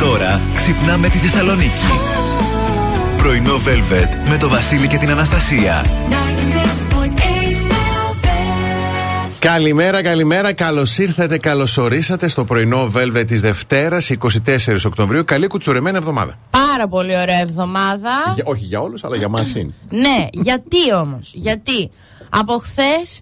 Τώρα ξυπνάμε τη Θεσσαλονίκη. Πρωινό Velvet με το Βασίλη και την Αναστασία. Καλημέρα, καλημέρα. Καλώς ήρθατε, καλώς ορίσατε στο πρωινό Velvet της Δευτέρας, 24 Οκτωβρίου. Καλή κουτσουρεμένη εβδομάδα. Πάρα πολύ ωραία εβδομάδα. Για, όχι για όλους, αλλά για μας είναι. ναι, γιατί όμως, γιατί από χθες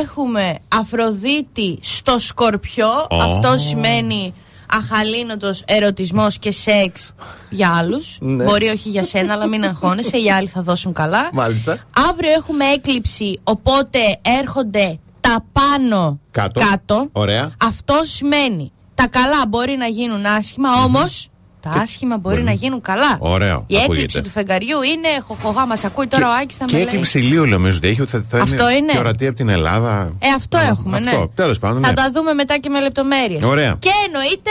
έχουμε Αφροδίτη στο Σκορπιό. Αυτό σημαίνει αχαλήνοτος ερωτισμός και σεξ για άλλους Ναι. Μπορεί όχι για σένα, αλλά μην αγχώνεσαι. Οι άλλοι θα δώσουν καλά. Μάλιστα. Αύριο έχουμε έκλειψη, οπότε έρχονται τα πάνω Κάτω. Ωραία. Αυτό σημαίνει τα καλά μπορεί να γίνουν άσχημα, όμως τα άσχημα μπορεί, μπορεί να να- γίνουν καλά. Ωραίο, Η ακούγεται. έκλειψη του φεγγαριού είναι χοχοχά. Μας ακούει τώρα ο Άκης θα Και με λέει. έκλειψη ηλίου νομίζω ότι έχει. ότι Θα, θα Αυτό είναι. Και ορατή από την Ελλάδα. Ε, αυτό έχουμε, αυτό. ναι. Τέλος πάντων, Θα ναι. τα δούμε μετά και με λεπτομέρειες. Ωραία. Και εννοείται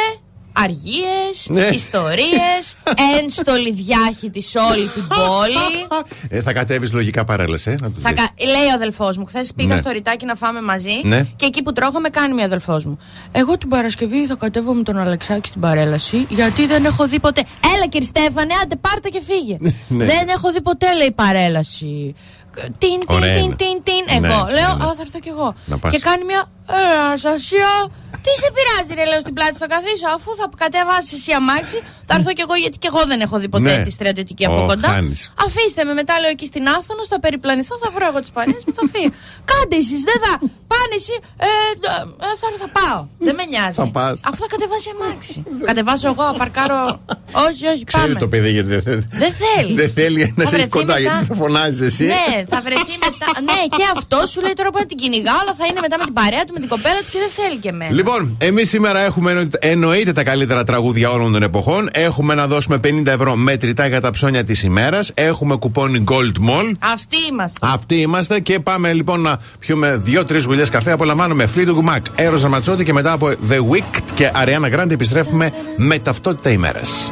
αργίες, Ναι. ιστορίες, ένστολη διάχυτη σε όλη την πόλη. Ε, θα κατέβεις λογικά παρέλαση. Ε, να το Θα δεις. κα... Λέει ο αδελφός μου, χθες πήγα Ναι. στο ρητάκι να φάμε μαζί Ναι. και εκεί που τρώγαμε κάνει μια αδελφός μου. Εγώ την Παρασκευή θα κατέβω με τον Αλεξάκη στην παρέλαση γιατί δεν έχω δει ποτέ. Έλα κύριε Στέφανε, άντε πάρτε και φύγε. Ναι. Δεν έχω δει ποτέ, λέει παρέλαση. Τιν, τιν, Ωραία τιν, είναι. τιν, τιν. Ναι, Εγώ ναι, λέω, ναι. Α, θα έρθω κι εγώ. Να πας. Και κάνει μια. Ε, Αναστασία, τι σε πειράζει, ρε, λέω στην πλάτη στο καθίσω, αφού θα κατεβάσει εσύ αμάξι, θα έρθω κι εγώ γιατί κι εγώ δεν έχω δει ποτέ Ναι. τη στρατιωτική από Ω, κοντά. χάνεις. Αφήστε με μετά, λέω εκεί στην Άθωνο, θα περιπλανηθώ, θα βρω εγώ τις παρέε μου, θα φύγω. Κάντε εσείς, δεν θα. Πάνε εσύ, ε, ε, θα, θα πάω. Δεν με νοιάζει. Θα πας. Αφού θα κατεβάσει αμάξι. Κατεβάσω εγώ, απαρκάρω. όχι, όχι, Ξέρει πάμε. το παιδί γιατί δεν θέλει. Δεν θέλει. Δεν θέλει να Θα σε έχει βρεθεί κοντά μετά- γιατί θα φωνάζεις εσύ. Ναι, θα βρεθεί μετά. ναι, και αυτό σου λέει τώρα που να την κυνηγάω, αλλά θα είναι μετά με την παρέα του, με την κοπέλα του και δεν θέλει και εμένα. Λοιπόν, εμείς σήμερα έχουμε εννο- εννοείται τα καλύτερα τραγούδια όλων των εποχών. Έχουμε να δώσουμε 50 ευρώ μέτρητά για τα ψώνια της ημέρας. Έχουμε κουπόνι Gold Mall. Αυτοί είμαστε. Αυτοί είμαστε και πάμε λοιπόν να πιούμε δύο-τρεις γουλιές καφέ. Απολαμβάνουμε Fleetwood Mac, Έρωζα Ματσότη και μετά από The Wicked και Ariana Grande επιστρέφουμε με ταυτότητα ημέρας.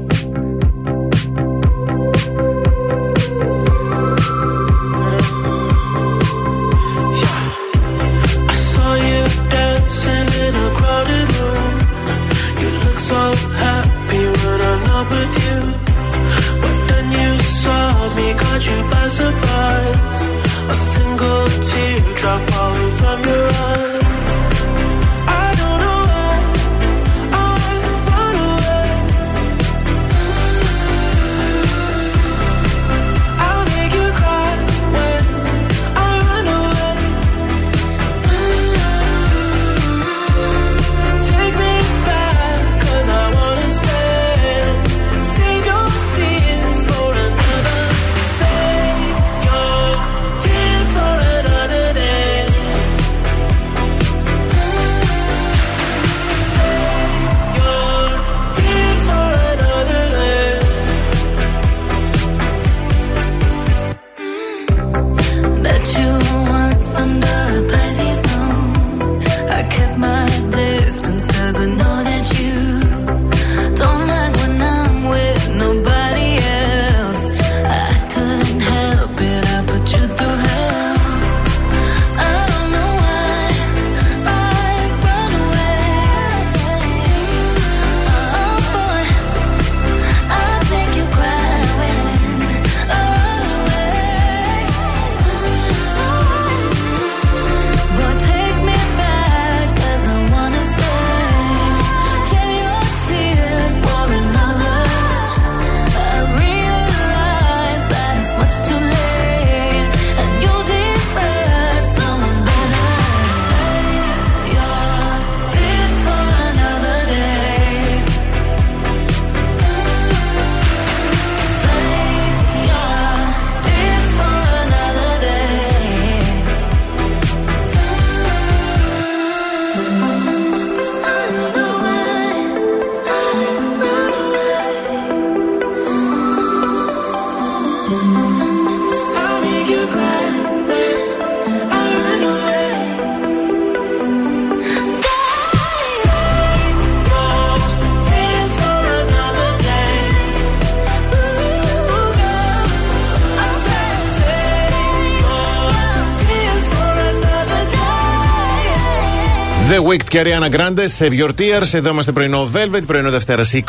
Και Ariana Grande σε Years. Εδώ είμαστε πρωινό Velvet, πρωινό Δευτέρα 24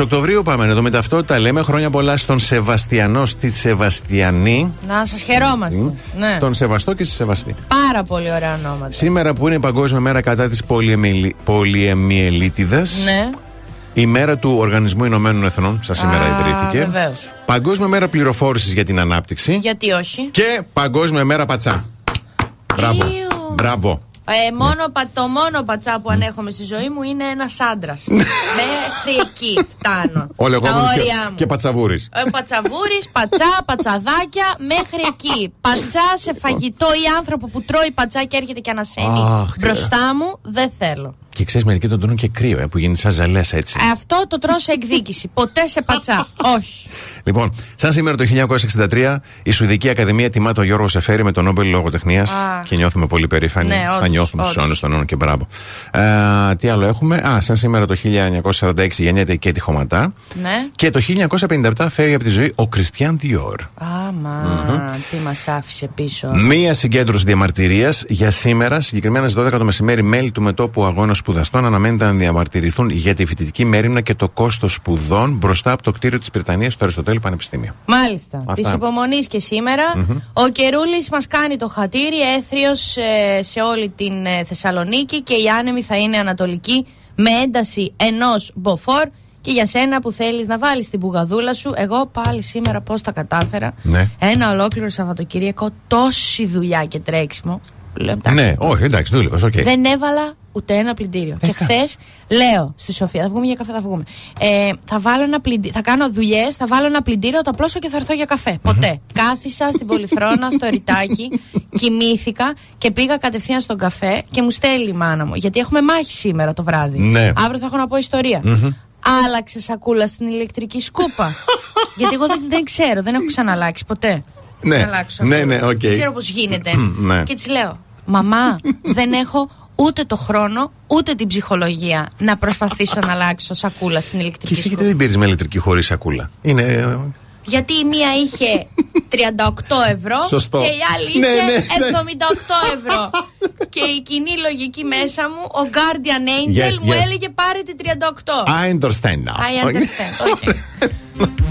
Οκτωβρίου. Πάμε εδώ με ταυτότητα. Λέμε χρόνια πολλά στον Σεβαστιανό, στη Σεβαστιανή. Να σας χαιρόμαστε. Ναι. Στον Σεβαστό και στη Σεβαστή. Πάρα πολύ ωραία ονόματα. Σήμερα που είναι η Παγκόσμια Μέρα κατά της πολυεμιελίτιδας. Ναι. Η μέρα του Οργανισμού Ηνωμένων Εθνών, σαν σήμερα Α, ιδρύθηκε. βεβαίως. Παγκόσμια μέρα πληροφόρησης για την ανάπτυξη. Γιατί όχι; Και Παγκόσμια μέρα πατσά. Μπράβο. Ιου. Μπράβο. Ε, μόνο, πα- το μόνο πατσά που ανέχομαι στη ζωή μου είναι ένας άντρας. Μέχρι εκεί φτάνω. Ο Τα λεγόμενο όρια και, μου. και πατσαβούρη. Ε, Πατσαβούρη, πατσά, πατσαδάκια, μέχρι εκεί. Πατσά σε φαγητό ή άνθρωπο που τρώει πατσά και έρχεται και ανασένει Αχ, τι μπροστά μου, δεν θέλω. Και ξέρεις, μερικοί τον τρώνε και κρύο, ε, που γίνει σαν ζαλέ έτσι. Ε, Αυτό το τρώω σε εκδίκηση. Ποτέ σε πατσά. Όχι. Λοιπόν, σαν σήμερα το 1963, η Σουηδική Ακαδημία τιμά τον Γιώργο Σεφέρη με τον Νόμπελ Λογοτεχνίας Αχ. και νιώθουμε πολύ περήφανοι. Ναι, Θα όντως, νιώθουμε στους όντως. αιώνες των αιώνων και μπράβο. Ε, τι άλλο έχουμε; Α, σαν σήμερα το 1946 γεννιέται η Κέτι Χωματά. Ναι. Και το 1957 φεύγει από τη ζωή ο Κριστιαν Διόρ. Άμα, τι μας άφησε πίσω. Μία συγκέντρωση διαμαρτυρίας για σήμερα, συγκεκριμένα στις 12 το μεσημέρι, μέλη του μετόπου αγώνας σπουδαστών αναμένεται να διαμαρτυρηθούν για τη φοιτητική μέρημνα και το κόστος σπουδών μπροστά από το κτίριο της Βρετανίας στο Αριστοτέλη Πανεπιστήμιο. Μάλιστα. Αυτά. Της υπομονής και σήμερα Ο καιρούλης μας κάνει το χατήρι, αίθριος σε όλη την ε, Θεσσαλονίκη και οι άνεμοι θα είναι ανατολική με ένταση ενός μποφόρ. Και για σένα που θέλεις να βάλεις την μπουγαδούλα σου, εγώ πάλι σήμερα πώς τα κατάφερα. Ναι. Ένα ολόκληρο Σαββατοκύριακο, τόση δουλειά και τρέξιμο. Λέω, εντάξει, Ναι, όχι, εντάξει, δούλευε, οκ. δεν έβαλα ούτε ένα πλυντήριο. και χθες λέω στη Σοφία, θα βγούμε για καφέ, θα βγούμε. Ε, θα, βάλω ένα πλυντι... θα κάνω δουλειές, θα βάλω ένα πλυντήριο, το απλώσω και θα έρθω για καφέ. Ποτέ. Κάθισα στην πολυθρόνα, στο ρητάκι, κοιμήθηκα και πήγα κατευθείαν στον καφέ και μου στέλνει η μάνα μου. Γιατί έχουμε μάχη σήμερα το βράδυ. Ναι. Αύριο θα έχω να πω ιστορία. Άλλαξε σακούλα στην ηλεκτρική σκούπα. Γιατί εγώ δεν, δεν ξέρω, δεν έχω ξαναλλάξει ποτέ. Ναι. Να αλλάξω Ναι, σακούλα. ναι, οκ. Δεν ξέρω πώς γίνεται. Ναι. Και της λέω, Μαμά, δεν έχω ούτε το χρόνο, ούτε την ψυχολογία να προσπαθήσω να αλλάξω σακούλα στην Και ηλεκτρική εσύ γιατί σκούπα. δεν πήρες με ηλεκτρική χωρίς σακούλα; Είναι. ε, Γιατί η μία είχε 38 ευρώ Σωστό. και η άλλη Ναι, είχε ναι, ναι. 78 ευρώ. και η κοινή λογική μέσα μου, ο Guardian Angel Yes, μου yes. έλεγε πάρε τη 38. I understand now. I understand. Okay.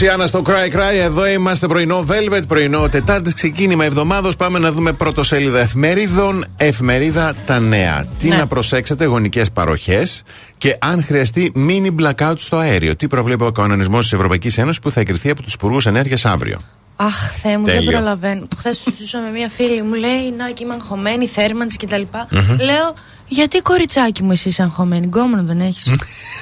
Die. Oh. Όσοι Άννα στο Cry Cry, εδώ είμαστε πρωινό Velvet, πρωινό Τετάρτης, ξεκίνημα εβδομάδος. Πάμε να δούμε πρώτο σελίδα εφημερίδων. Εφημερίδα Τα Νέα. Τι Ναι. να προσέξετε, γονικές παροχές και αν χρειαστεί mini blackout στο αέριο. Τι προβλέπει ο κανονισμός της Ευρωπαϊκής Ένωσης που θα εγκριθεί από τους Υπουργούς Ενέργειας αύριο; Αχ, Θεέ μου, Τέλειο. δεν προλαβαίνω. Χθες συζητούσα με μία φίλη μου, λέει Να και είμαι αγχωμένη, θέρμανση κτλ. Λέω, Γιατί κοριτσάκι μου εσύ είσαι αγχωμένη, γκόμενο δεν έχεις.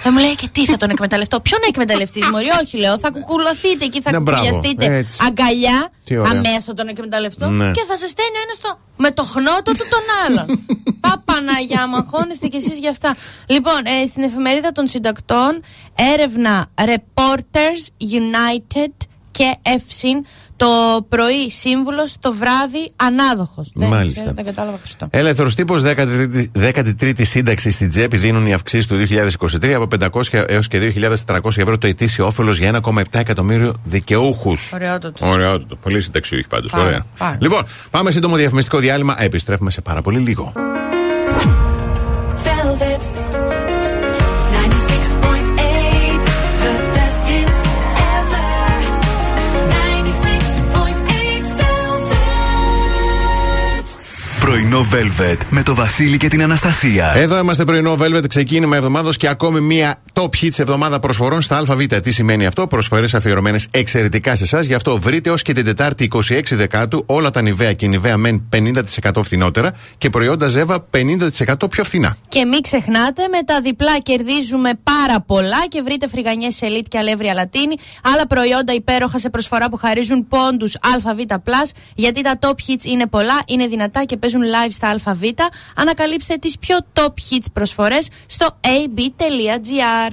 Θα μου λέει και τι θα τον εκμεταλλευτώ; Ποιον να εκμεταλλευτείς, Μωρή, όχι λέω. Θα κουκουλωθείτε εκεί, θα Ναι, μπράβο. κουκουλιαστείτε. Έτσι. Αγκαλιά, Τι ωραία. αμέσως τον εκμεταλλευτώ Ναι. και θα σε στέλνει ο ένας το. με το χνότο του τον άλλον. Παπαναγιά, μου αγχώνεστε κι εσείς γι' αυτά. Λοιπόν, ε, στην εφημερίδα των συντακτών, έρευνα Reporters United και ΕΦΣΙΝ το πρωί σύμβουλος, το βράδυ ανάδοχος. Μάλιστα. Δεν κατάλαβα Χριστό. Ελεύθερο τύπος, 13η σύνταξη στην τσέπη δίνουν οι αυξήσεις του 2023 από 500 έως και 2.400 ευρώ το ετήσιο όφελος για 1,7 εκατομμύριο δικαιούχους. Ωραιότατο. Ωραιότατο. Πολύ συνταξιούχοι πάντως. Πάρα, Ωραία. πάρα. Λοιπόν, πάμε σύντομο διαφημιστικό διάλειμμα. Επιστρέφουμε σε πάρα πολύ λίγο. Πρωινό Velvet με το Βασίλη και την Αναστασία. Εδώ είμαστε πρωινό Velvet, ξεκίνημα εβδομάδος και ακόμη μία top hits εβδομάδας προσφορών στα ΑΒ. Τι σημαίνει αυτό, προσφορές αφιερωμένες εξαιρετικά σε εσάς. Γι' αυτό βρείτε ως και την Τετάρτη 26 Δεκάτου όλα τα νηβαία και νηβαία μεν 50% φθηνότερα και προϊόντα ζεύα 50% πιο φθηνά. Και μην ξεχνάτε, με τα διπλά κερδίζουμε πάρα πολλά και βρείτε φρυγανιές Elite και αλεύρια Λατίνη. Άλλα προϊόντα υπέροχα σε προσφορά που χαρίζουν πόντους ΑΒ. Γιατί τα top hits είναι πολλά, είναι δυνατά και παίζουν live στα ΑΒ. Ανακαλύψτε τις πιο top hits προσφορές στο ab.gr.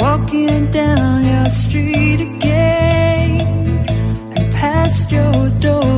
walking down your street again and past your door.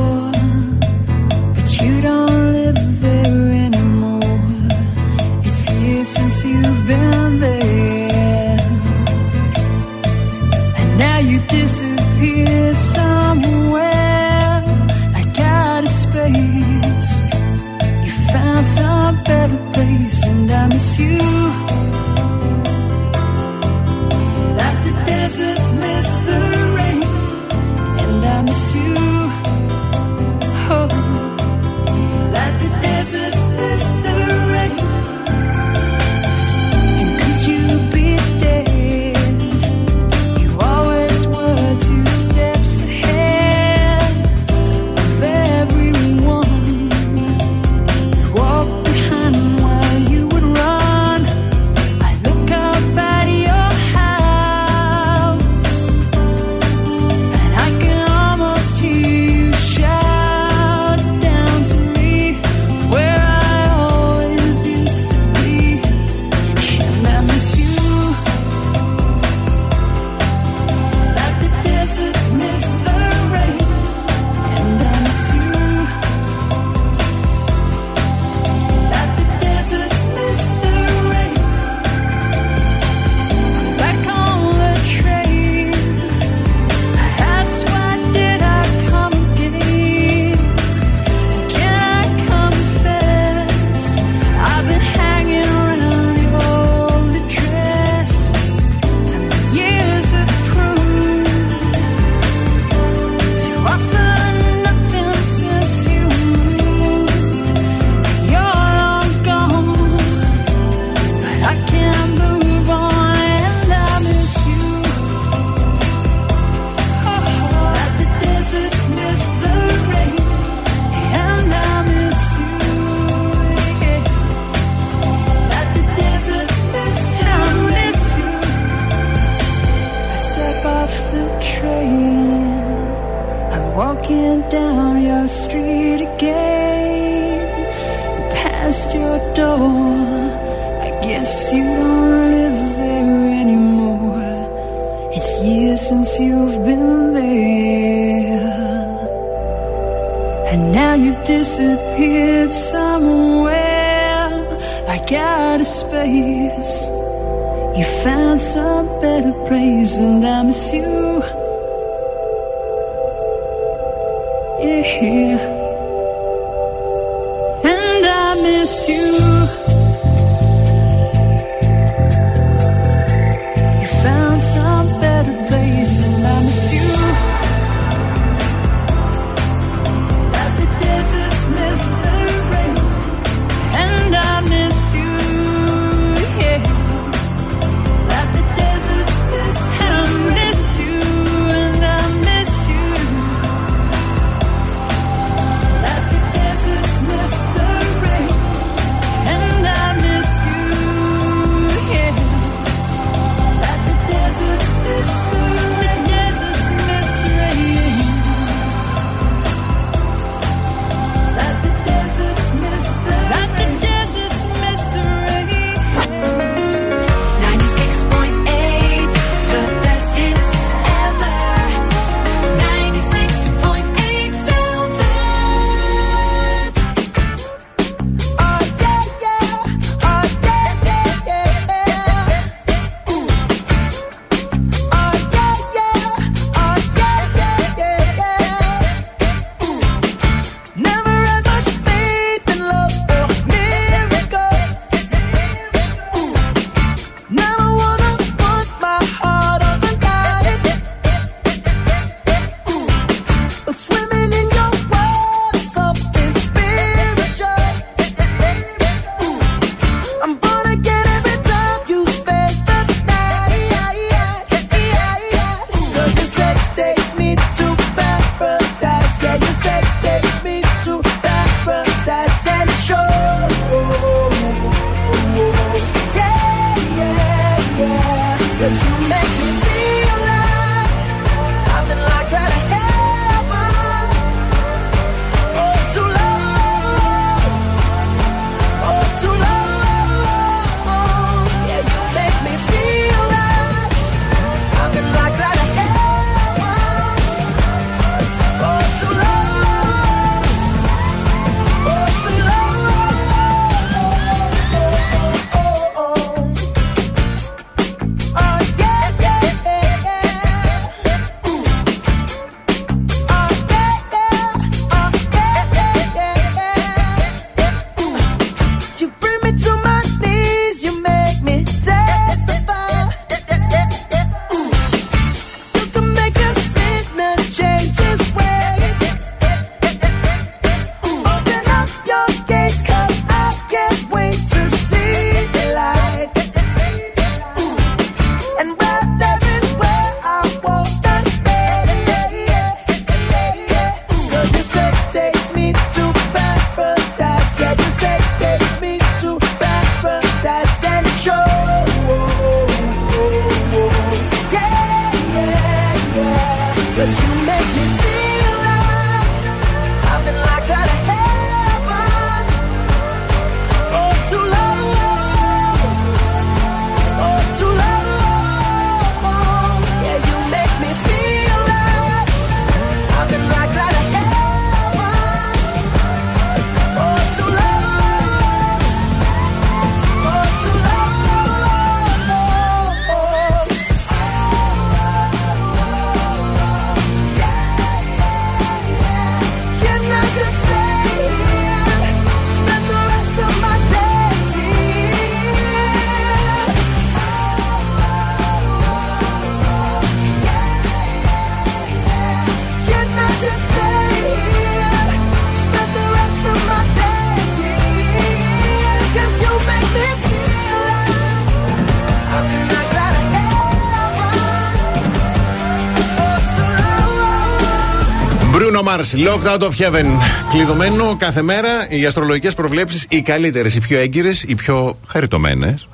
Mars, Locked Out of Heaven. Κλειδωμένο κάθε μέρα οι αστρολογικές προβλέψεις, οι καλύτερες, οι πιο έγκυρες, οι πιο χαριτωμένες.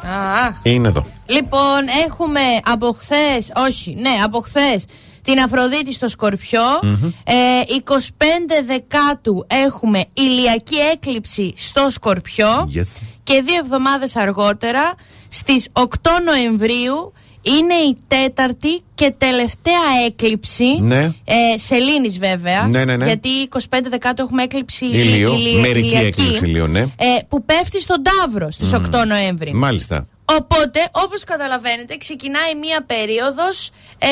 Αχ. Είναι εδώ. Λοιπόν, έχουμε από χθες, όχι, ναι, από χθες την Αφροδίτη στο σκορπιο Ε, 25 Δεκάτου έχουμε ηλιακή έκλειψη στο Σκορπιό. Yes. Και δύο εβδομάδες αργότερα, στις 8 Νοεμβρίου, είναι η τέταρτη και τελευταία έκλειψη. Ναι. Ε, σελήνης βέβαια. Ναι, ναι, ναι. Γιατί 25 Δεκάτου έχουμε έκλειψη Ηλίου, ηλι- μερική ηλιακή, έκλειψη ηλίου, ναι. ε, που πέφτει στον Ταύρο στις 8 Νοέμβρη. Μάλιστα. Οπότε, όπως καταλαβαίνετε, ξεκινάει μία περίοδος. Ε,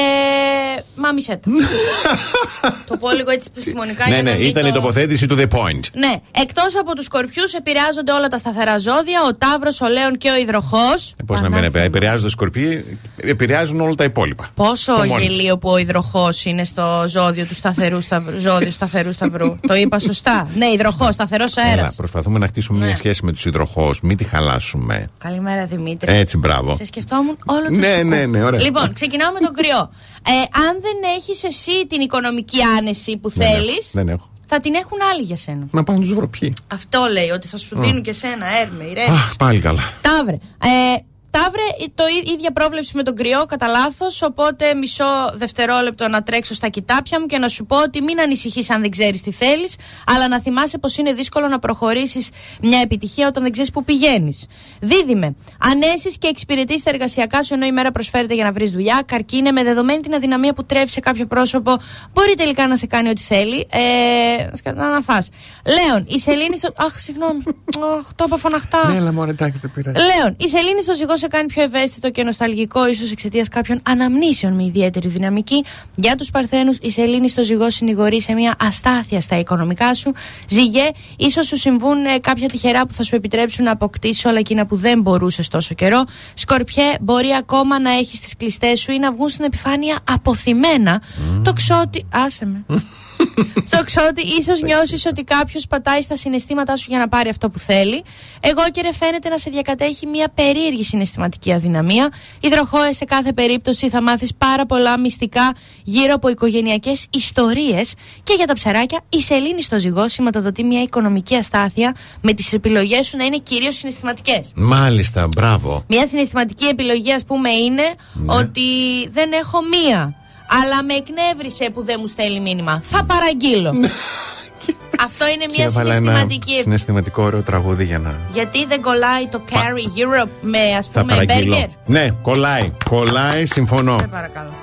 μαμισέτα. το πω λίγο έτσι επιστημονικά ναι, για ναι, να μην ήταν το... η τοποθέτηση του The Point. Ναι, εκτός από τους σκορπιούς επηρεάζονται όλα τα σταθερά ζώδια, ο Ταύρος, ο Λέων και ο Υδροχός. Πώς να μην επηρε- επηρεάζονται σκορπιοί, επηρεάζουν όλα τα υπόλοιπα. Πόσο Από μόνοι τους. γελίο που ο υδροχός είναι στο ζώδιο του σταθερού σταυρού. Ζώδιο σταθερού σταυρού. το είπα σωστά. Ναι, υδροχός, σταθερός Έλα, αέρας. προσπαθούμε να χτίσουμε μια Ναι. σχέση με τους υδροχούς, μην τη χαλάσουμε. Καλημέρα Δημήτρη. Έτσι, μπράβο. Σε σκεφτόμουν όλο το Ναι, σουκού. ναι, ναι, ωραία. Λοιπόν, ξεκινάω με τον κρυό. Ε, αν δεν έχεις εσύ την οικονομική άνεση που Δεν θέλεις, έχω, Δεν έχω. θα την έχουν άλλοι για σένα. Να πάνε τους βρωπιοί. Αυτό λέει, ότι θα σου δίνουν και σένα, έρμε, ηρέμηση. Αχ, πάλι καλά. Ταύρε. Ε, Ταύρε, το ί- ίδια πρόβλεψη με τον κρυό, κατά λάθος. Οπότε μισό δευτερόλεπτο να τρέξω στα κοιτάπια μου και να σου πω ότι μην ανησυχείς αν δεν ξέρεις τι θέλεις, αλλά να θυμάσαι πως είναι δύσκολο να προχωρήσεις μια επιτυχία όταν δεν ξέρεις που πηγαίνεις. Δίδυμε. Ανέσει και εξυπηρετείς τα εργασιακά σου ενώ η μέρα προσφέρεται για να βρεις δουλειά. Καρκίνε με δεδομένη την αδυναμία που τρέφεις σε κάποιο πρόσωπο, μπορεί τελικά να σε κάνει ό,τι θέλει. Ε, να αναφάς. Λέων, η σελήνη στο. Αχ, συγγνώμη. Αχ, το είπα φωναχτά. Ναι, αλλά μόνο εντάξει, δεν πειράζει. Λέων, η σελήνη στο ζυγό σε κάνει πιο ευαίσθητο και νοσταλγικό, ίσως εξαιτίας κάποιων αναμνήσεων με ιδιαίτερη δυναμική. Για τους Παρθένους, η σελήνη στο ζυγό συνηγορεί σε μια αστάθεια στα οικονομικά σου. Ζυγέ, ίσως σου συμβούν ε, κάποια τυχερά που θα σου επιτρέψουν να αποκτήσει όλα εκείνα που δεν μπορούσες τόσο καιρό. Σκορπιέ, μπορεί ακόμα να έχεις τις κλειστές σου ή να βγουν στην επιφάνεια αποθυμένα. Το ξότι. Άσε με. Το ξότι ίσως νιώσεις ότι κάποιος πατάει στα συναισθήματά σου για να πάρει αυτό που θέλει. Εγώ κύριε φαίνεται να σε διακατέχει μια περίεργη συναισθηματική αδυναμία. Υδροχόε σε κάθε περίπτωση θα μάθεις πάρα πολλά μυστικά γύρω από οικογενειακές ιστορίες. Και για τα ψαράκια, η σελήνη στο ζυγό σηματοδοτεί μια οικονομική αστάθεια με τις επιλογές σου να είναι κυρίως συναισθηματικές. Μάλιστα, μπράβο. Μια συναισθηματική επιλογή, ας πούμε, είναι Ναι. ότι δεν έχω μία. Αλλά με εκνεύρισε που δεν μου στέλνει μήνυμα. Θα παραγγείλω. Αυτό είναι Και μια έβαλα συναισθηματική. ένα συναισθηματικό ωραίο τραγούδι για να. Γιατί δεν κολλάει το Carry Europe με ας Θα πούμε παραγγείλω. μπέργκερ. Ναι, κολλάει. Κολλάει, συμφωνώ. Σε παρακαλώ.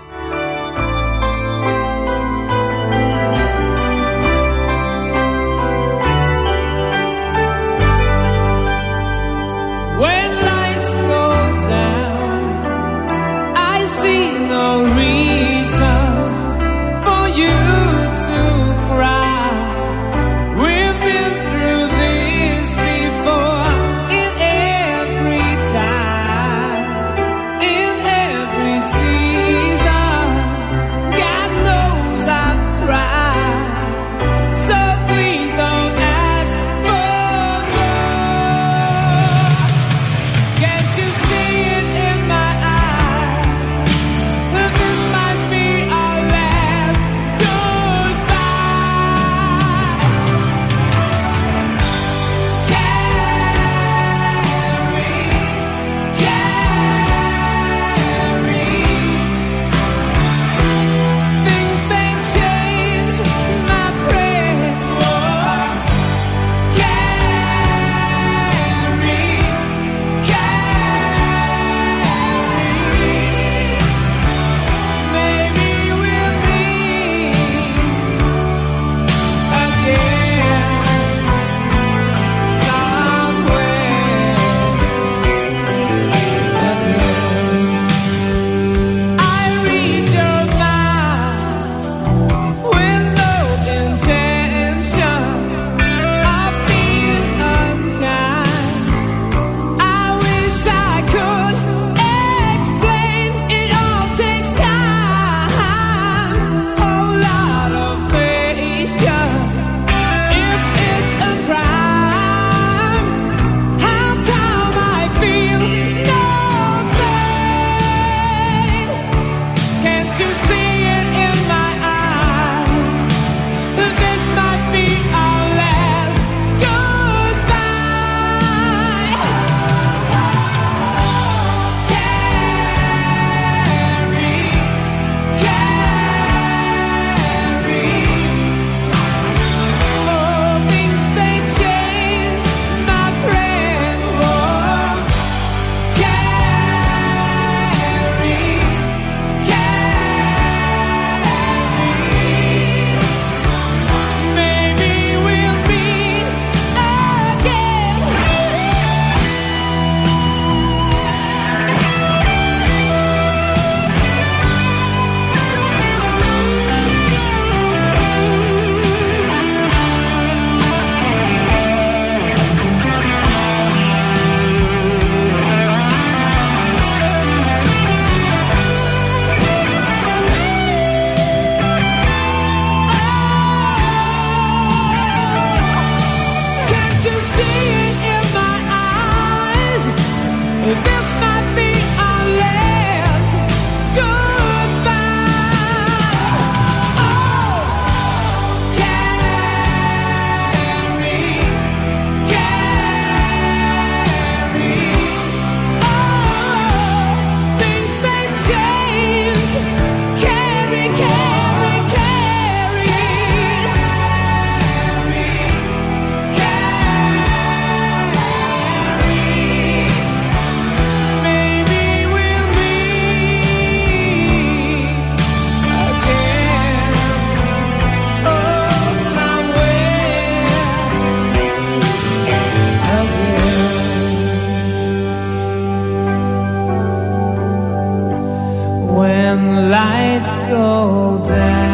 lights go down.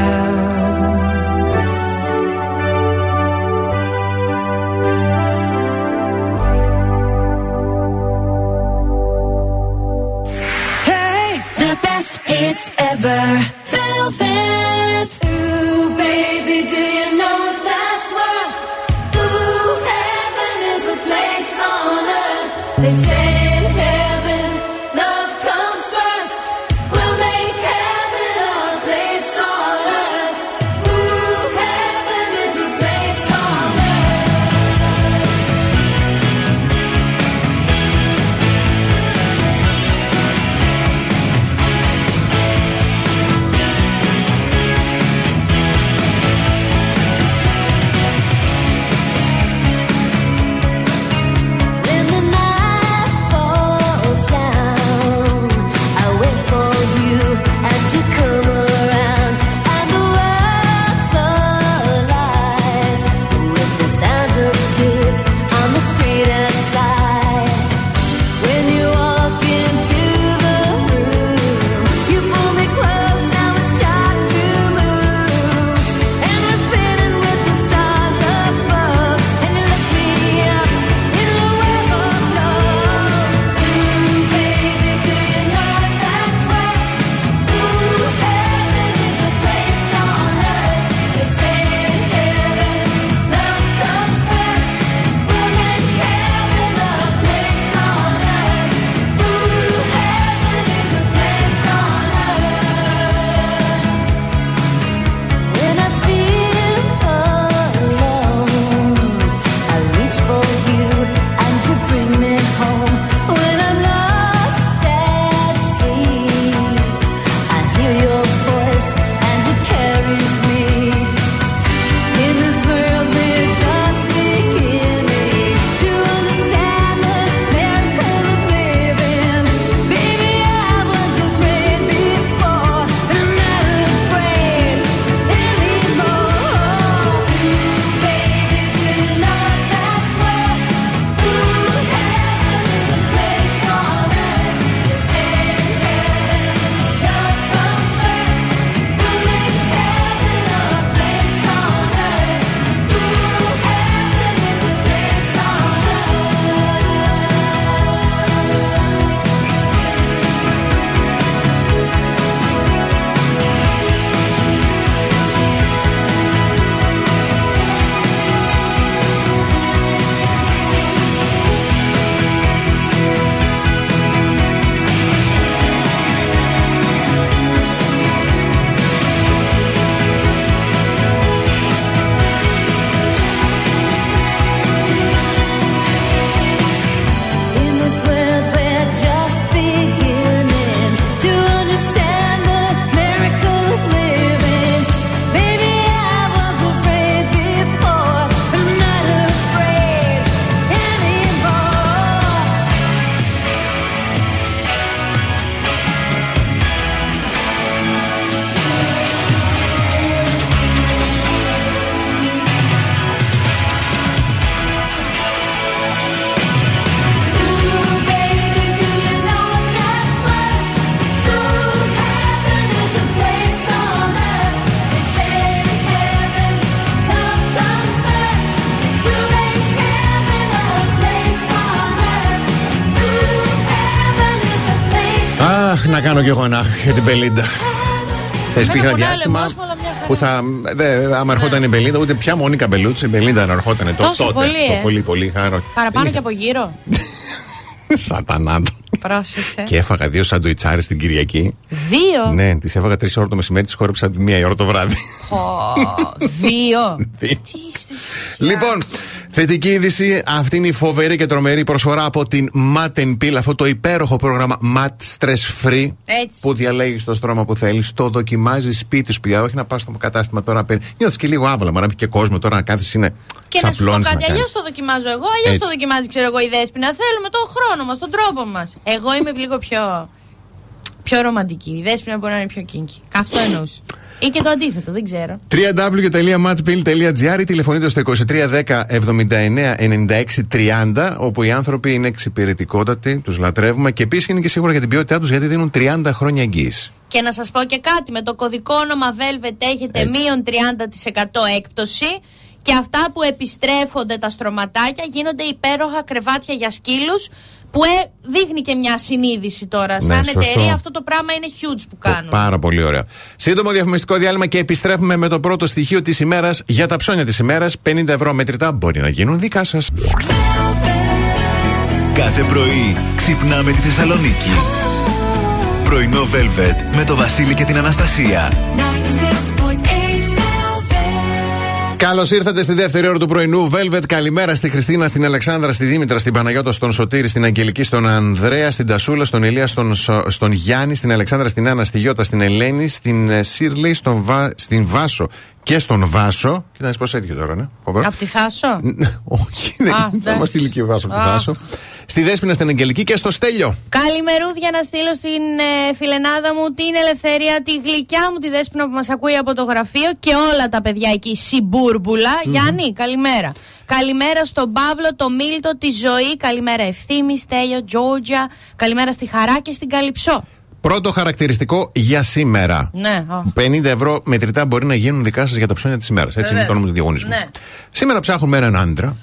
να κάνω κι εγώ ένα για την Πελίντα. Θα υπήρχε ένα διάστημα που θα. Δε, άμα ναι. ερχόταν η Μπελίντα, ούτε πια Μονίκα Μπελούτση, η Μπελίντα να ερχόταν το, τότε. Πολύ, το ε; πολύ, πολύ χαρό. Παραπάνω και από γύρω. Σατανάτο. Πρόσεξε. Και έφαγα δύο σαντουιτσάρες την Κυριακή. Δύο; Ναι, τις έφαγα τρεις ώρε το μεσημέρι, τις χόρεψα τη μία ώρα το βράδυ. Oh, δύο. δύο. Λοιπόν, θετική είδηση. Αυτή είναι η φοβερή και τρομερή προσφορά από την Mat Peel, αυτό το υπέροχο πρόγραμμα Mat Stress Free. Έτσι. Που διαλέγει το στρώμα που θέλεις, το δοκιμάζει σπίτι σου πια. Όχι να πας στο κατάστημα τώρα. Νιώθεις και λίγο άβολα, μα να πει και κόσμο τώρα να κάθεσαι είναι. Και να σου πω ξαπλώνεις κάτι, κάνεις. αλλιώς το δοκιμάζω εγώ, αλλιώς Έτσι. το δοκιμάζει, ξέρω εγώ, η δέσπινα. Θέλουμε τον χρόνο μας, τον τρόπο μας. Εγώ είμαι λίγο πιο. πιο ρομαντική. Η δέσπινα μπορεί να είναι πιο kinky. Αυτό εννοούσα. Ή και το αντίθετο, δεν ξέρω. www.matpil.gr ή τηλεφωνείτε στο 2310 79 96 30, όπου οι άνθρωποι είναι εξυπηρετικότατοι, τους λατρεύουμε και επίσης είναι και σίγουρα για την ποιότητά τους γιατί δίνουν 30 χρόνια εγγύηση. Και να σας πω και κάτι, με το κωδικό όνομα Velvet έχετε Έτσι. μείον 30% έκπτωση και αυτά που επιστρέφονται τα στρωματάκια γίνονται υπέροχα κρεβάτια για σκύλους που ε, δείχνει και μια συνείδηση τώρα. Ναι, Σαν σωστό. εταιρεία αυτό το πράγμα είναι huge που κάνουν. Πάρα πολύ ωραία. Σύντομο διαφημιστικό διάλειμμα και επιστρέφουμε με το πρώτο στοιχείο της ημέρας για τα ψώνια της ημέρας. 50 ευρώ μετρητά μπορεί να γίνουν δικά σας. Κάθε πρωί ξυπνάμε τη Θεσσαλονίκη. Πρωινό Velvet με το Βασίλη και την Αναστασία. 96.8 Velvet. Καλώς ήρθατε στη δεύτερη ώρα του πρωινού. Velvet, καλημέρα στη Χριστίνα, στην Αλεξάνδρα, στη Δήμητρα, στην Παναγιώτα, στον Σωτήρη, στην Αγγελική, στον Ανδρέα, στην Τασούλα, στον Ηλία, στον, Σο- στον Γιάννη, στην Αλεξάνδρα, στην Άννα, στη Γιώτα, στην Ελένη, στην ε, Σίρλι, στον Βα, στην Βάσο και στον Βάσο. Κοίτα, πώς έτυχε τώρα, ναι. Φοβερό. Απ' τη Θάσο; Όχι, ναι, Α, θα εντάξει. μα στείλει και ο Βάσος από τη Αχ. Βάσο. Στη Δέσποινα, στην Αγγελική και στο Στέλιο. Καλημερούδια να στείλω στην ε, φιλενάδα μου την ελευθερία, τη γλυκιά μου τη δέσποινα που μας ακούει από το γραφείο και όλα τα παιδιά εκεί συμπούρμπουλα. Γιάννη, καλημέρα. Καλημέρα στον Παύλο, το Μίλτο, τη Ζωή. Καλημέρα Ευθύμη, Στέλιο, Τζόρτζια. Καλημέρα στη Χαρά και στην Καλυψό. Πρώτο χαρακτηριστικό για σήμερα. Ναι, α. 50 ευρώ μετρητά μπορεί να γίνουν δικά σας για τα ψώνια της ημέρας. Έτσι είναι Βεβαίως. το όνομα του διαγωνισμού. Ναι. Σήμερα ψάχνουμε έναν άντρα,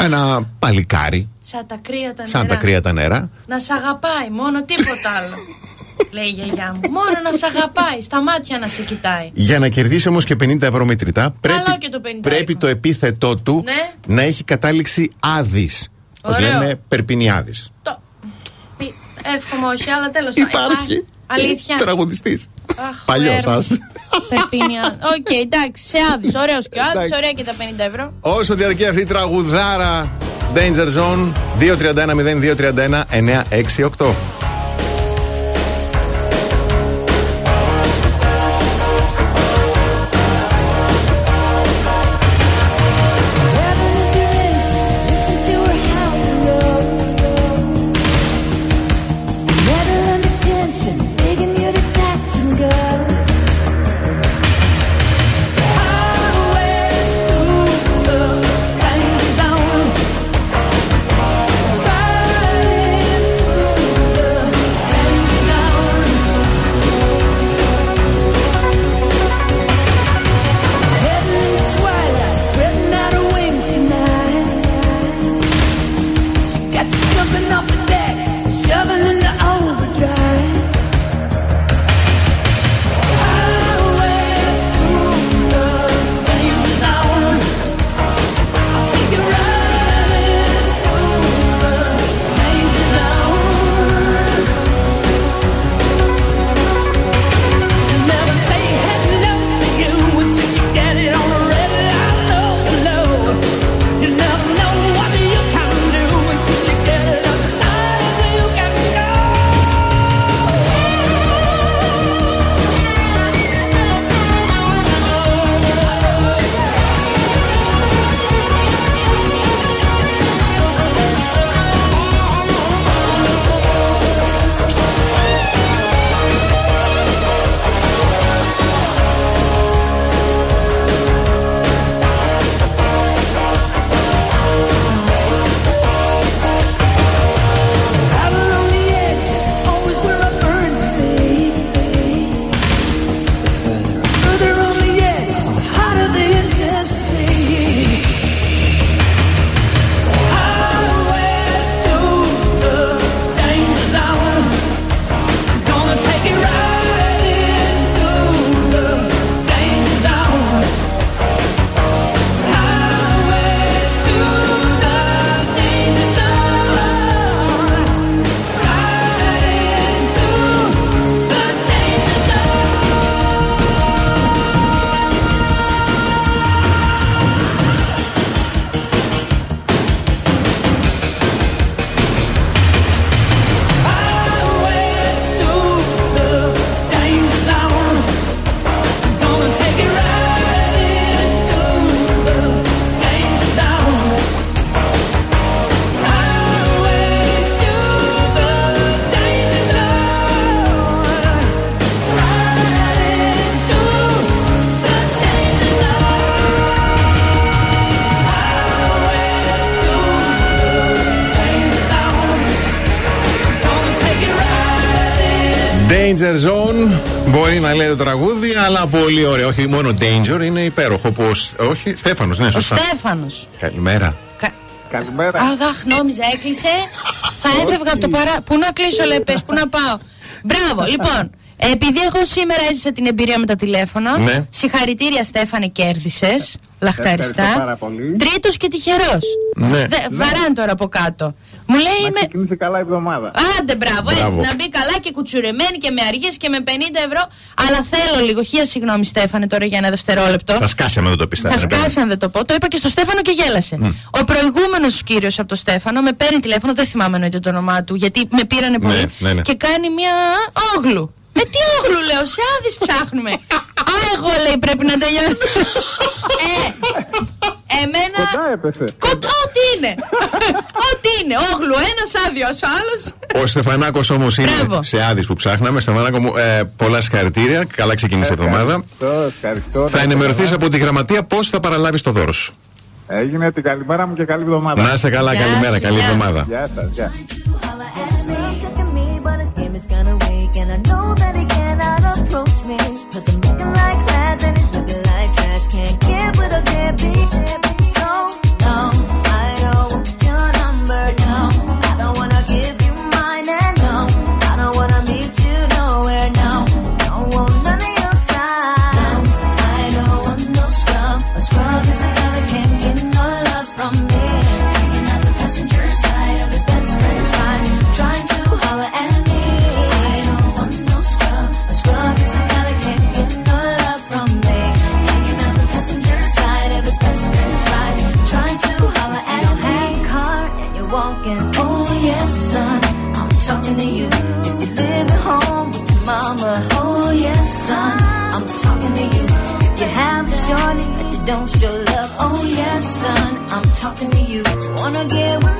ένα παλικάρι, Σαν τα κρύα τα σαν νερά. τα κρύα τα νερά. Να σ' αγαπάει, μόνο τίποτα άλλο. Λέει η γιαγιά μου. Μόνο να σ' αγαπάει, στα μάτια να σε κοιτάει. Για να κερδίσει όμως και 50 ευρώ μετρητά, πρέπει, και το 50 πρέπει το επίθετό του Ναι. να έχει κατάληξη άδης. Πώ Ωραίο. λέμε, περπινιάδης. Το... Πι- Εύχομαι όχι, αλλά τέλος πάντων. Υπάρχει. Αλήθεια. Τραγουδιστής. Αχ, Παλιός, ο Έρμος. ας. Περπίνια. Οκ, εντάξει, σε άδει. Ωραίος και ο άδει, Εντάξει. ωραία και τα 50 ευρώ. Όσο διαρκεί αυτή η τραγουδάρα Danger Zone 231 0231 968. Danger Zone. Μπορεί να λέει το τραγούδι, αλλά πολύ ωραίο. Όχι μόνο Danger, είναι υπέροχο. Όπως, όχι, Στέφανος, ναι, Ο σωστά. Στέφανος. Καλημέρα. Καλημέρα. Αχ, αχ, νόμιζα, έκλεισε. Θα έφευγα από το παρά. Πού να κλείσω, λέει, πες, πού να πάω. Μπράβο, λοιπόν. Επειδή εγώ σήμερα έζησα την εμπειρία με τα τηλέφωνα. Ναι. Συγχαρητήρια, Στέφανε, κέρδισες. Λαχταριστά. Ευχαριστώ πάρα πολύ. Τρίτος και τυχερός. Ναι. Βαράν τώρα από κάτω. Μου λέει Να είμαι. ξεκινήσει καλά η εβδομάδα. Άντε, μπράβο, Μπράβο. έτσι. Να μπει καλά και κουτσουρεμένη και με αργίε και με 50 ευρώ. Αλλά θέλω λίγο. Χίλια συγγνώμη, Στέφανε, τώρα για ένα δευτερόλεπτο. Θα σκάσει άμα δεν το πει. Θα σκάσει αν δεν το πω. Το είπα και στο Στέφανο και γέλασε. Ο προηγούμενος κύριος από το Στέφανο με παίρνει τηλέφωνο, δεν θυμάμαι εννοείται το όνομά του, γιατί με πήρανε πολύ. ναι, ναι. Και κάνει μια όγλου. Με τι όγλου λέω, σε άδεις ψάχνουμε. Α, εγώ λέει πρέπει να τελειώνει. ε, εμένα. Κοντά έπεσε. Κοντά, ό,τι είναι. ό,τι είναι. Όγλου ένας, άδειος ο άλλος. Ο Στεφανάκος όμως είναι Μπράβο. σε άδεις που ψάχναμε. Στεφανάκο μου, ε, πολλά συγχαρητήρια. Καλά ξεκίνησε η εβδομάδα. Ευχαριστώ, ευχαριστώ. Θα ενημερωθείς από τη γραμματεία πώς θα παραλάβεις το δώρο σου. Έγινε την καλημέρα μου και καλή εβδομάδα. Να είσαι καλά, Γεια καλημέρα, σου, καλή γεια. εβδομάδα. Γεια σας, γεια. Wanna get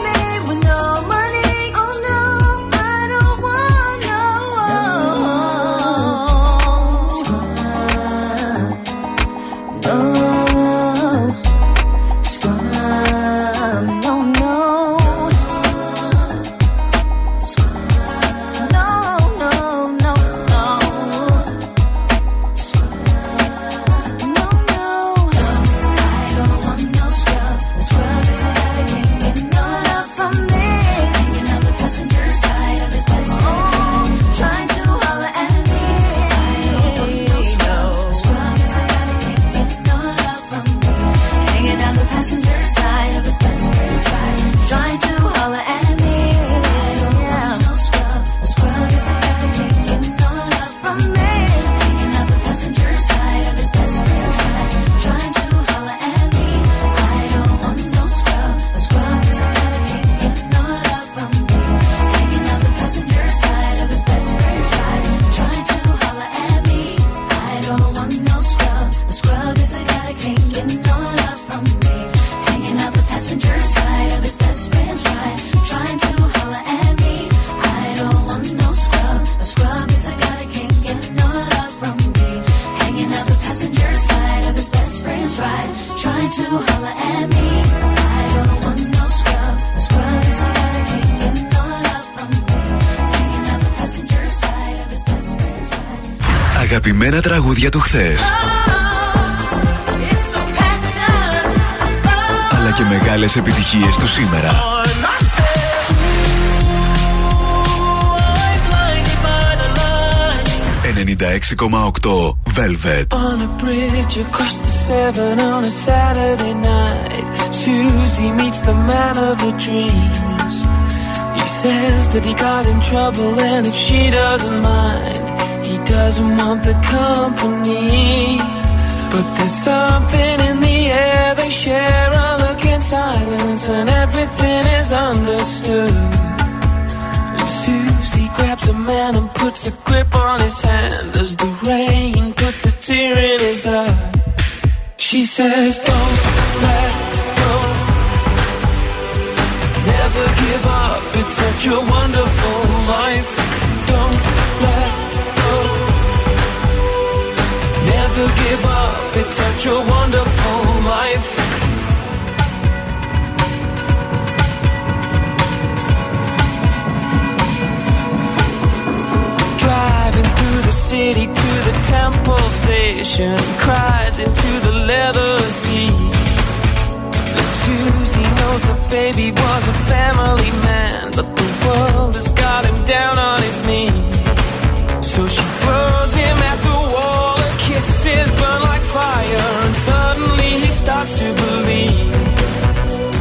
τραγούδια του χθες It's a passion. αλλά και μεγάλες επιτυχίες του σήμερα. 96,8 Velvet. On a bridge across the Severn on a Saturday night, Susie meets the man of her dreams. He says that he got in trouble, and if she doesn't mind, he doesn't want the company. But there's something in the air, they share a look in silence, and everything is understood. And Susie grabs a man and puts a grip on his hand as the rain puts a tear in his eye. She says, Don't let go. Never give up, it's such a wonderful life. Never give up, it's such a wonderful life. Driving frustration cries into the leather seat. And Susie knows her baby was a family man, but the world has got him down on his knees. So she throws him at the kisses burn like fire, and suddenly he starts to believe.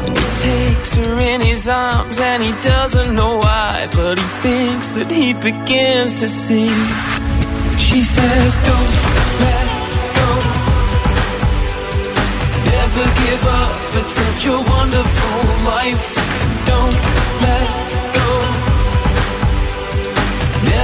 And he takes her in his arms, and he doesn't know why, but he thinks that he begins to see. She says, Don't let go. Never give up, it's such a wonderful life. Don't let go.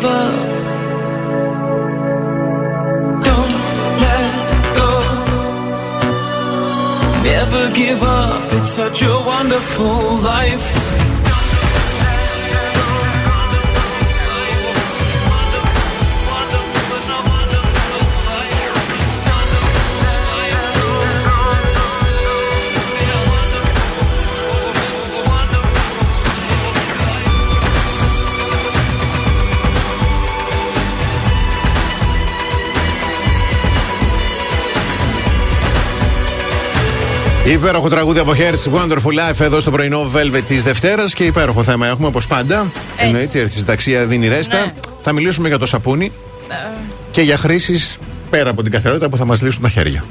give up. Don't let go. Never give up. It's such a wonderful life. Υπέροχο τραγούδι από Hairs Wonderful Life εδώ στο πρωινό Velvet της Δευτέρας και υπέροχο θέμα έχουμε όπως πάντα. Εννοείται, η αρχισυνταξία δίνει ρέστα. Ναι. Θα μιλήσουμε για το σαπούνι και για χρήσεις πέρα από την καθαρότητα που θα μας λύσουν τα χέρια.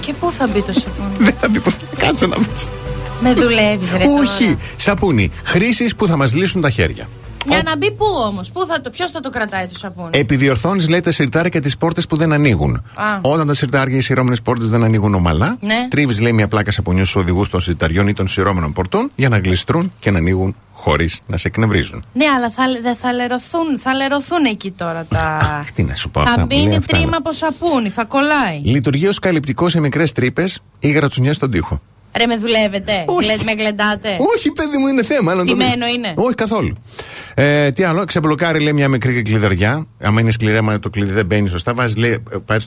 Και πού θα μπει το σαπούνι; Δεν θα πει πως κάτσε να μας. Με δουλεύεις, ρε. Όχι, τώρα. σαπούνι. Χρήσεις που θα μας λύσουν τα χέρια. Για να μπει πού όμως, ποιος θα το κρατάει το σαπούνι; Επιδιορθώνεις, λέει, τα σιρτάρια και τις πόρτες που δεν ανοίγουν. Α. Όταν τα σιρτάρια ή οι σειρώμενες πόρτες δεν ανοίγουν ομαλά, Ναι. τρίβεις, λέει, μια πλάκα σαπουνιού στου οδηγούς των σιρταριών ή των σειρώμενων πορτών για να γλιστρούν και να ανοίγουν χωρίς να σε εκνευρίζουν. Ναι, αλλά θα, δεν θα λερωθούν, θα λερωθούν εκεί τώρα τα. Αχ, τι να σου πω. θα αυτά, λέει μπίνει αυτά. τρίμα από σαπούνι, θα κολλάει. Λειτουργεί ως καλυπτικός σε μικρές τρύπες ή γρατσουνιές στον τοίχο. Ρε, με δουλεύετε; Όχι. Γλε- με γλεντάτε; Όχι, παιδί μου, είναι θέμα. να το Στημένο δεις. είναι; Όχι, καθόλου. Ε, τι άλλο, ξεμπλοκάρει λέει μια μικρή κλειδαριά. Αν είναι σκληρή, άμα το κλειδί δεν μπαίνει σωστά, βάζεις, λέει,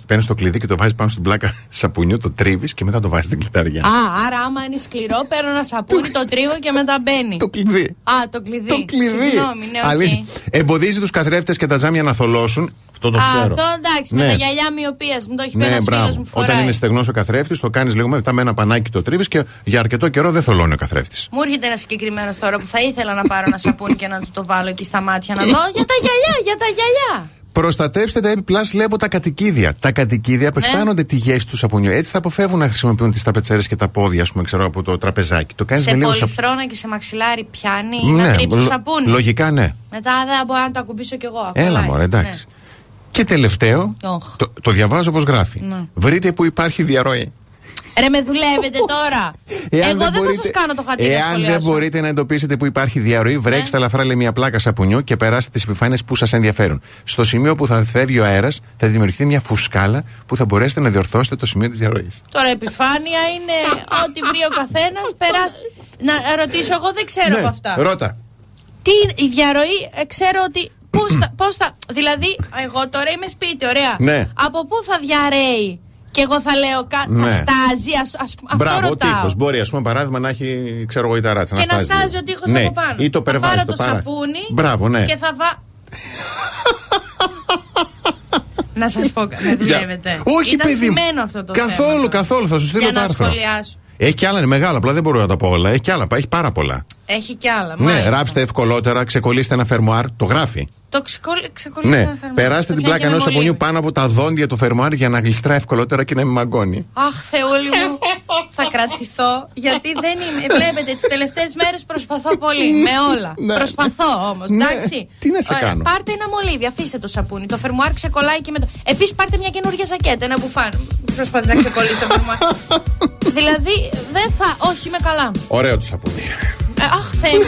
παίρνεις το κλειδί και το βάζεις πάνω στην πλάκα σαπουνιού, το τρίβεις και μετά το βάζεις στην κλειδαριά. Α, άρα άμα είναι σκληρό, παίρνω ένα σαπούνι, το τρίβω και μετά μπαίνει. Το κλειδί. Α, το κλειδί. Το κλειδί. Συγγνώμη, ναι, οκ. Αλήθεια. Εμποδίζει τους καθρέφτες και τα τζάμια να θολώσουν. Αυτό το Α, ξέρω. αυτό εντάξει, Ναι. με τα γυαλιά μοιοπίας. Μου το έχει πει Ναι, ένας φίλος μπράβο. μου φοράει. Όταν είναι στεγνός ο καθρέφτης, το κάνεις λίγο μετά με ένα πανάκι το τρίβεις και για αρκετό καιρό δεν θολώνει ο καθρέφτης. Μου έρχεται ένα συγκεκριμένος τώρα που θα ήθελα να πάρω ένα σαπούνι και να του το βάλω εκεί στα μάτια να δω. Για τα γυαλιά, για τα γυαλιά. Προστατεύστε τα επιπλάς λέει από τα κατοικίδια. Τα κατοικίδια απεχθάνονται τη γεύση τους σαπουνιού. Έτσι θα αποφεύγουν να χρησιμοποιούν τις ταπετσέρες και τα πόδια, ας πούμε, ξέρω, από το τραπεζάκι. Το κάνεις Σε με λίγο πολυθρόνα και σε μαξιλάρι πιάνει Ναι, να τρίψει λο- σαπούνι. Λογικά ναι. Μετά δεν μπορώ να το ακουμπήσω κι εγώ. Έλα κολλάει. μωρέ, εντάξει. Ναι. Και τελευταίο, Οχ. το, το διαβάζω όπως γράφει. Ναι. Βρείτε που υπάρχει διαρροή. Ρε, με δουλεύετε τώρα. Εγώ δεν, θα σας κάνω το χατί να Εάν δεν σχολιάσω. μπορείτε να εντοπίσετε που υπάρχει διαρροή, βρέξτε ελαφρά λέει μια πλάκα σαπουνιού και περάστε τις επιφάνειες που σας ενδιαφέρουν. Στο σημείο που θα φεύγει ο αέρας, θα δημιουργηθεί μια φουσκάλα που θα μπορέσετε να διορθώσετε το σημείο της διαρροής. Τώρα επιφάνεια είναι ό,τι βρει ο καθένας. Περάστε. Να ρωτήσω, εγώ δεν ξέρω από αυτά. Ναι, Ρώτα. Τι είναι η διαρροή, ε, ξέρω ότι. Πώς θα, πώς θα, δηλαδή, εγώ τώρα είμαι σπίτι, ωραία. Ναι. Από πού θα διαρρέει; Και εγώ θα λέω, κα... ναι. θα στάζει. Ας, ας, Μπράβο, αυτό ο τείχος. Μπορεί, ας πούμε, παράδειγμα να έχει, ξέρω εγώ, η ταράτσα. Και να, να στάζει ο τείχος ναι. από πάνω. Ή το θα πάρω το, σαπούνι. Μπράβο, ναι. Και θα βα... να σας πω, δεν δουλεύετε. Όχι, Ήταν παιδί. αυτό το καθόλου, θέμα, καθόλου. Θα σου στείλω το άρθρο. Έχει κι άλλα, είναι μεγάλα, απλά δεν μπορώ να τα πω όλα. Έχει και άλλα, έχει πάρα πολλά. Έχει και άλλα. Ναι, ράψτε ευκολότερα, ξεκολλήστε ένα φερμουάρ, το γράφει. Το ξεκολλήσαμε ναι. φερμάρι. Περάστε την πλάκα ενός σαπουνιού πάνω από τα δόντια του φερμάρι για να γλιστρά ευκολότερα και να μην μαγκώνει. Αχ, Θεούλη μου, θα κρατηθώ. Γιατί δεν είμαι. Ε, βλέπετε, τις τελευταίες μέρες προσπαθώ πολύ. Με όλα. Ναι. Προσπαθώ όμως, ναι. εντάξει. Τι να σε Ωραία. κάνω; Πάρτε ένα μολύβι, αφήστε το σαπούνι. Το φερμουάρ ξεκολλάει και το. Επίσης πάρτε μια καινούργια ζακέτα, ένα μπουφάν. Προσπαθεί να ξεκολλήσει το φερμουάρ. δηλαδή δεν θα. Όχι, με καλά. Ωραίο το σαπούνι. Ε, αχ, θέλει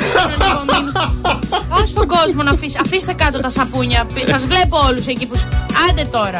να. Α τον κόσμο να αφήσει. Αφήστε κάτω τα σαπούνια. Σας βλέπω όλους εκεί που. Άντε τώρα.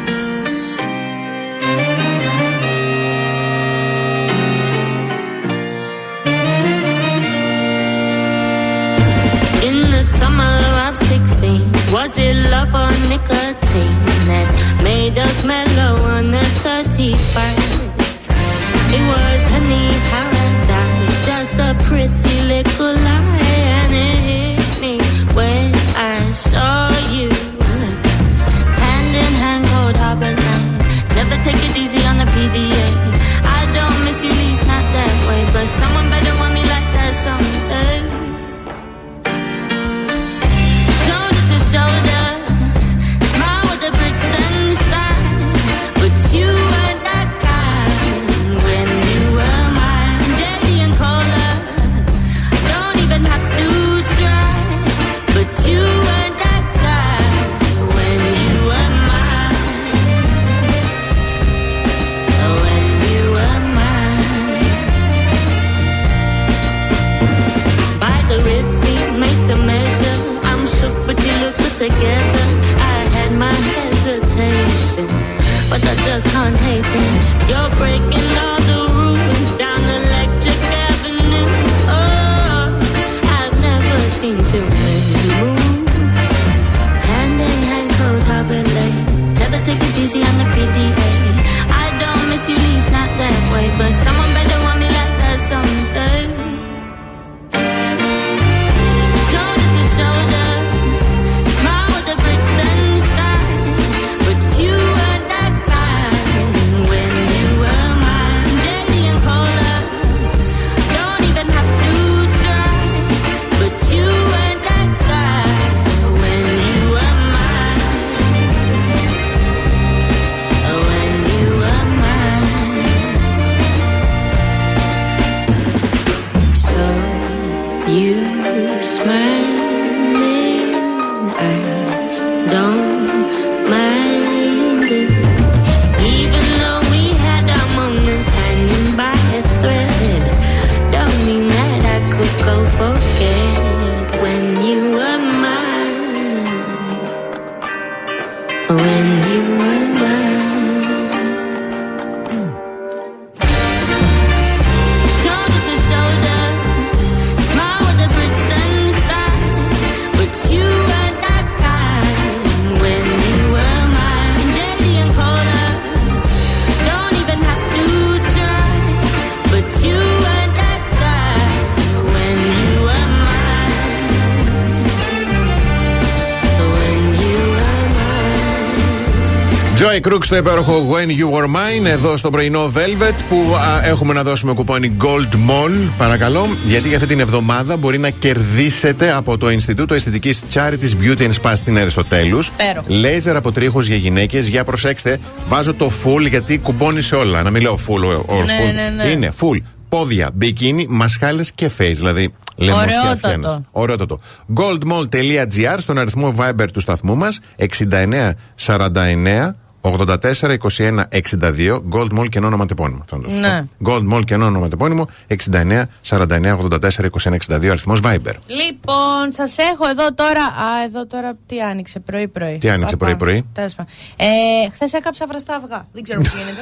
Στο υπέροχο When You Were Mine εδώ στο πρωινό Velvet που α, έχουμε να δώσουμε κουπόνι Gold Mall παρακαλώ γιατί για αυτή την εβδομάδα μπορεί να κερδίσετε από το Ινστιτούτο Αισθητικής Charities Beauty and Spa στην Αριστοτέλους Υπέροχο. Λέιζερ από τρίχους για γυναίκες για προσέξτε βάζω το full γιατί κουμπώνει σε όλα να μην λέω full, or, or Ναι, full. ναι, ναι. είναι full πόδια, μπικίνι, μασχάλες και face δηλαδή λαιμός και Ωραιότατο. αφιένας. Ωραιότατο. Goldmall.gr στον αριθμό Viber του σταθμού μας 6949 84 21 62 Gold Mall και ενώ ονοματεπώνυμο. Θα το δώσω. Ναι. Gold Mall και ενώ ονοματεπώνυμο 69 49 84 21 62 αριθμός Viber. Λοιπόν, σας έχω εδώ τώρα. Α, εδώ τώρα τι άνοιξε πρωί-πρωί. Τι άνοιξε Παπα. πρωί-πρωί; Τέλος πάντων. Ε, Χθες έκαψα βραστά αυγά. Δεν ξέρω πώς γίνεται.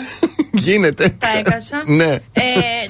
Γίνεται. Τα έκαψα. ναι. Ε,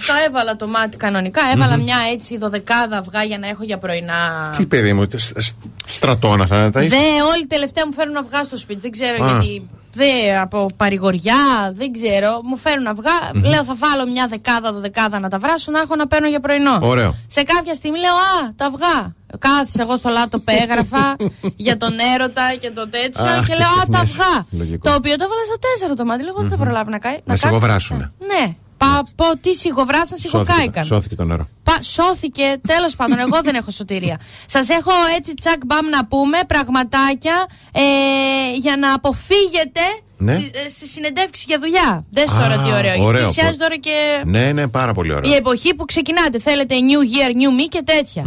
το έβαλα το μάτι κανονικά. Έβαλα μια έτσι δωδεκάδα αυγά για να έχω για πρωινά. Τι παιδί μου, σ- σ- στρατόνα θα τα είσαι; Δε, όλοι τελευταία μου φέρουν αυγά στο σπίτι. Δεν ξέρω Α. γιατί. Δε, από παρηγοριά, δεν ξέρω. Μου φέρουν αυγά. Λέω θα βάλω μια δεκάδα, δωδεκάδα να τα βράσω να έχω να παίρνω για πρωινό. Ωραίο. Σε κάποια στιγμή λέω Α, τα αυγά. Κάθισα εγώ στο λάπτοπ, έγραφα για τον έρωτα και το τέτοιο Αχ, και τι λέω Α, τα μέσα. αυγά. Λογικό. Το οποίο το έβαλα στα τέσσερα το μάτι. Λέω εγώ δεν θα προλάβει να κάει. Να κάτσει. σιγοβράσουνε. Ναι. Πα, πω, τι σιγοβράσαν, Σώθηκε, σιγοκάηκαν. σώθηκε το νερό. Πα, σώθηκε, τέλος πάντων, εγώ δεν έχω σωτηρία. Σας έχω έτσι τσακ μπαμ να πούμε πραγματάκια ε, για να αποφύγετε Ναι. Στι στις συνεντεύξεις για δουλειά. Δες τώρα Α, τι ωραίο. ωραίο, Πλησιάζει πω. τώρα και Ναι, ναι, πάρα πολύ ωραίο. η εποχή που ξεκινάτε. Θέλετε new year, new me και τέτοια.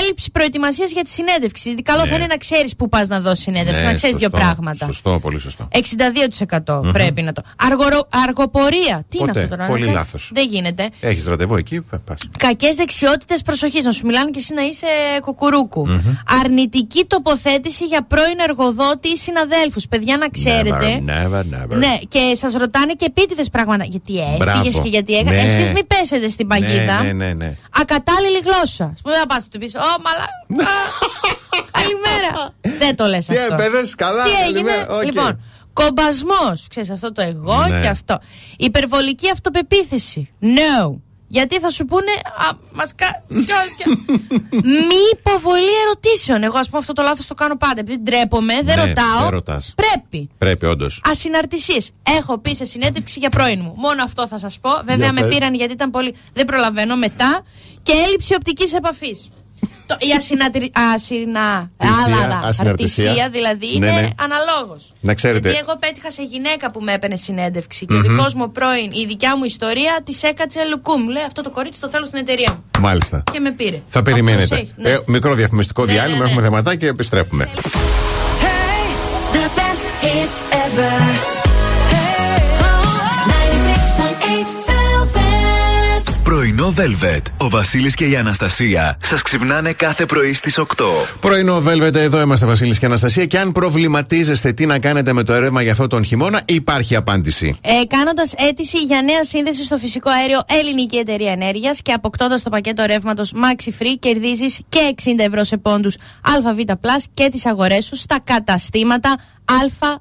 Έλλειψη προετοιμασίας για τη συνέντευξη. Δηλαδή, καλό Ναι. θα είναι να ξέρεις που πας να δώσεις συνέντευξη, Ναι, να ξέρεις δύο σωστό, πράγματα. Σωστό, πολύ σωστό. 62% πρέπει να το. Αργορο, αργοπορία. Τι είναι Ποτέ. αυτό τώρα, Πολύ να κάνεις; λάθος. Δεν γίνεται. Έχεις ραντεβού εκεί, πας. Κακές δεξιότητες προσοχής. Να σου μιλάνε και εσύ να είσαι κουκουρούκου. Αρνητική τοποθέτηση για πρώην εργοδότη ή συναδέλφους. Παιδιά, να ξέρετε. Never, never, never. Ναι, και σας ρωτάνε και επίτηδες πράγματα. Γιατί έφυγες Μπράβο. και γιατί έκανες. Ναι. Εσείς μην πέσετε στην παγίδα. Ναι, ναι, ναι, ναι. Ακατάλληλη γλώσσα. Ας πούμε, δεν πας του πεις, Ω, μαλά. Α, Καλημέρα. δεν το λες αυτό. Τι έπαθες, καλά, Τι έγινε; καλημέρα, οκ. Λοιπόν, κομπασμός. Ξέρεις αυτό το εγώ Ναι. και αυτό. Υπερβολική αυτοπεποίθηση. No. Γιατί θα σου πούνε. Α, μας κα. σιώσια. Μη υποβολή ερωτήσεων. Εγώ, ας πούμε, αυτό το λάθος το κάνω πάντα. Επειδή ντρέπομαι, δεν Ναι, ρωτάω. δεν ρωτάς. Πρέπει. Πρέπει, όντως. Ασυναρτησίες. Έχω πει σε συνέντευξη για πρώην μου. Μόνο αυτό θα σας πω. Βέβαια Για με πες. πήραν γιατί ήταν πολύ. Δεν προλαβαίνω μετά. Και έλλειψη οπτικής επαφής. Το, η ασυνατρι... ασυνα... Τησία, άλλα, ασυναρτησία. αρτησία δηλαδή Ναι, είναι ναι. αναλόγως. Να ξέρετε. Γιατί εγώ πέτυχα σε γυναίκα που με έπαιρνε συνέντευξη και ο δικός μου πρώην, η δικιά μου ιστορία τη έκατσε λουκούμ. Λέει αυτό το κορίτσι το θέλω στην εταιρεία μου. Μάλιστα. Και με πήρε. Θα Αυτός περιμένετε. έχει, ναι. Ε, μικρό διαφημιστικό Ναι, διάλειμμα, ναι, ναι. έχουμε θεματάκι και επιστρέφουμε. The best hits ever. Πρωινό Velvet. Ο Βασίλης και η Αναστασία σας ξυπνάνε κάθε πρωί στις 8. Πρωινό Velvet, εδώ είμαστε Βασίλης και Αναστασία. Και αν προβληματίζεστε τι να κάνετε με το ρεύμα για αυτό τον χειμώνα, υπάρχει απάντηση. Ε, Κάνοντας αίτηση για νέα σύνδεση στο φυσικό αέριο Ελληνική Εταιρεία Ενέργειας και αποκτώντας το πακέτο ρεύματος Maxi Free, κερδίζεις και 60 ευρώ σε πόντους ΑΒ και τις αγορές σου στα καταστήματα ΑΒ.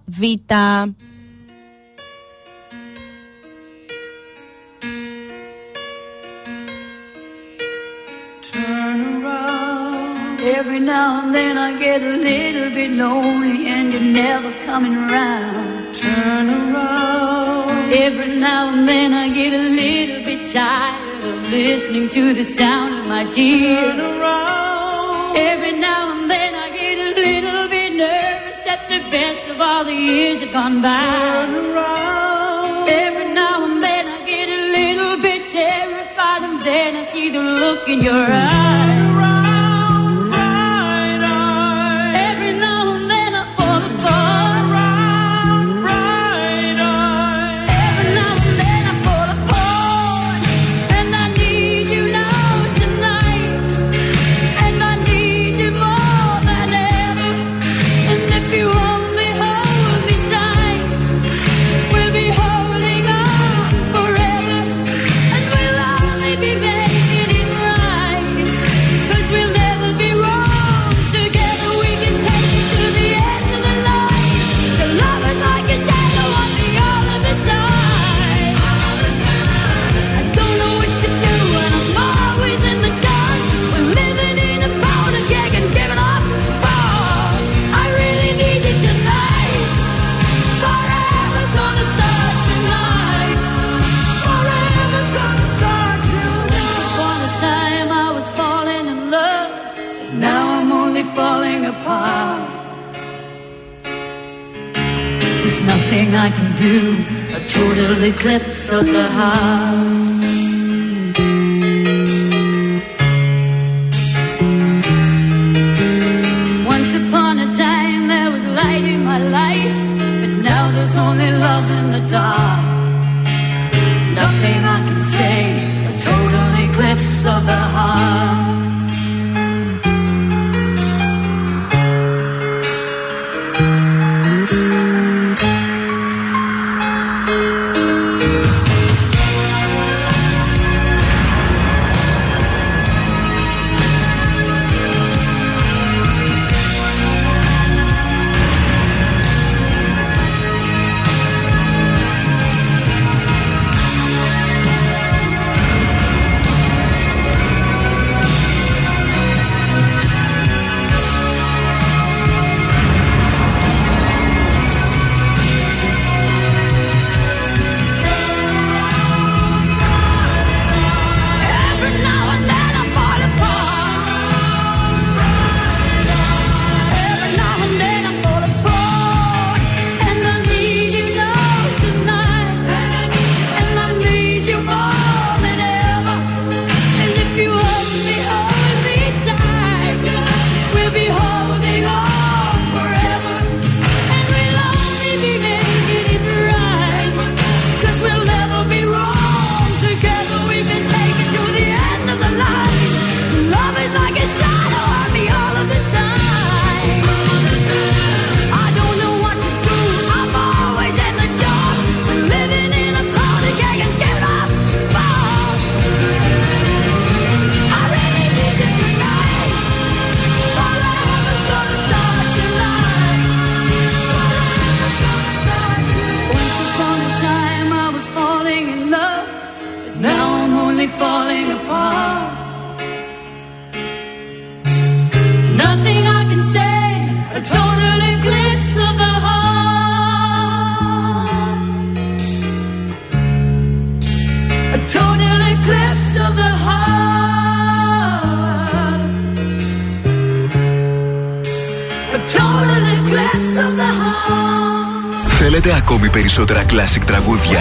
Every now and then I get a little bit lonely and you're never coming around. Turn around. Every now and then I get a little bit tired of listening to the sound of my tears. Turn around. Every now and then I get a little bit nervous that the best of all the years have gone by. Turn around. And I see the look in your eyes. Nothing I can do, a total eclipse of the heart. Once upon a time there was light in my life, but now there's only love in the dark. Θέλετε ακόμη περισσότερα classic τραγούδια.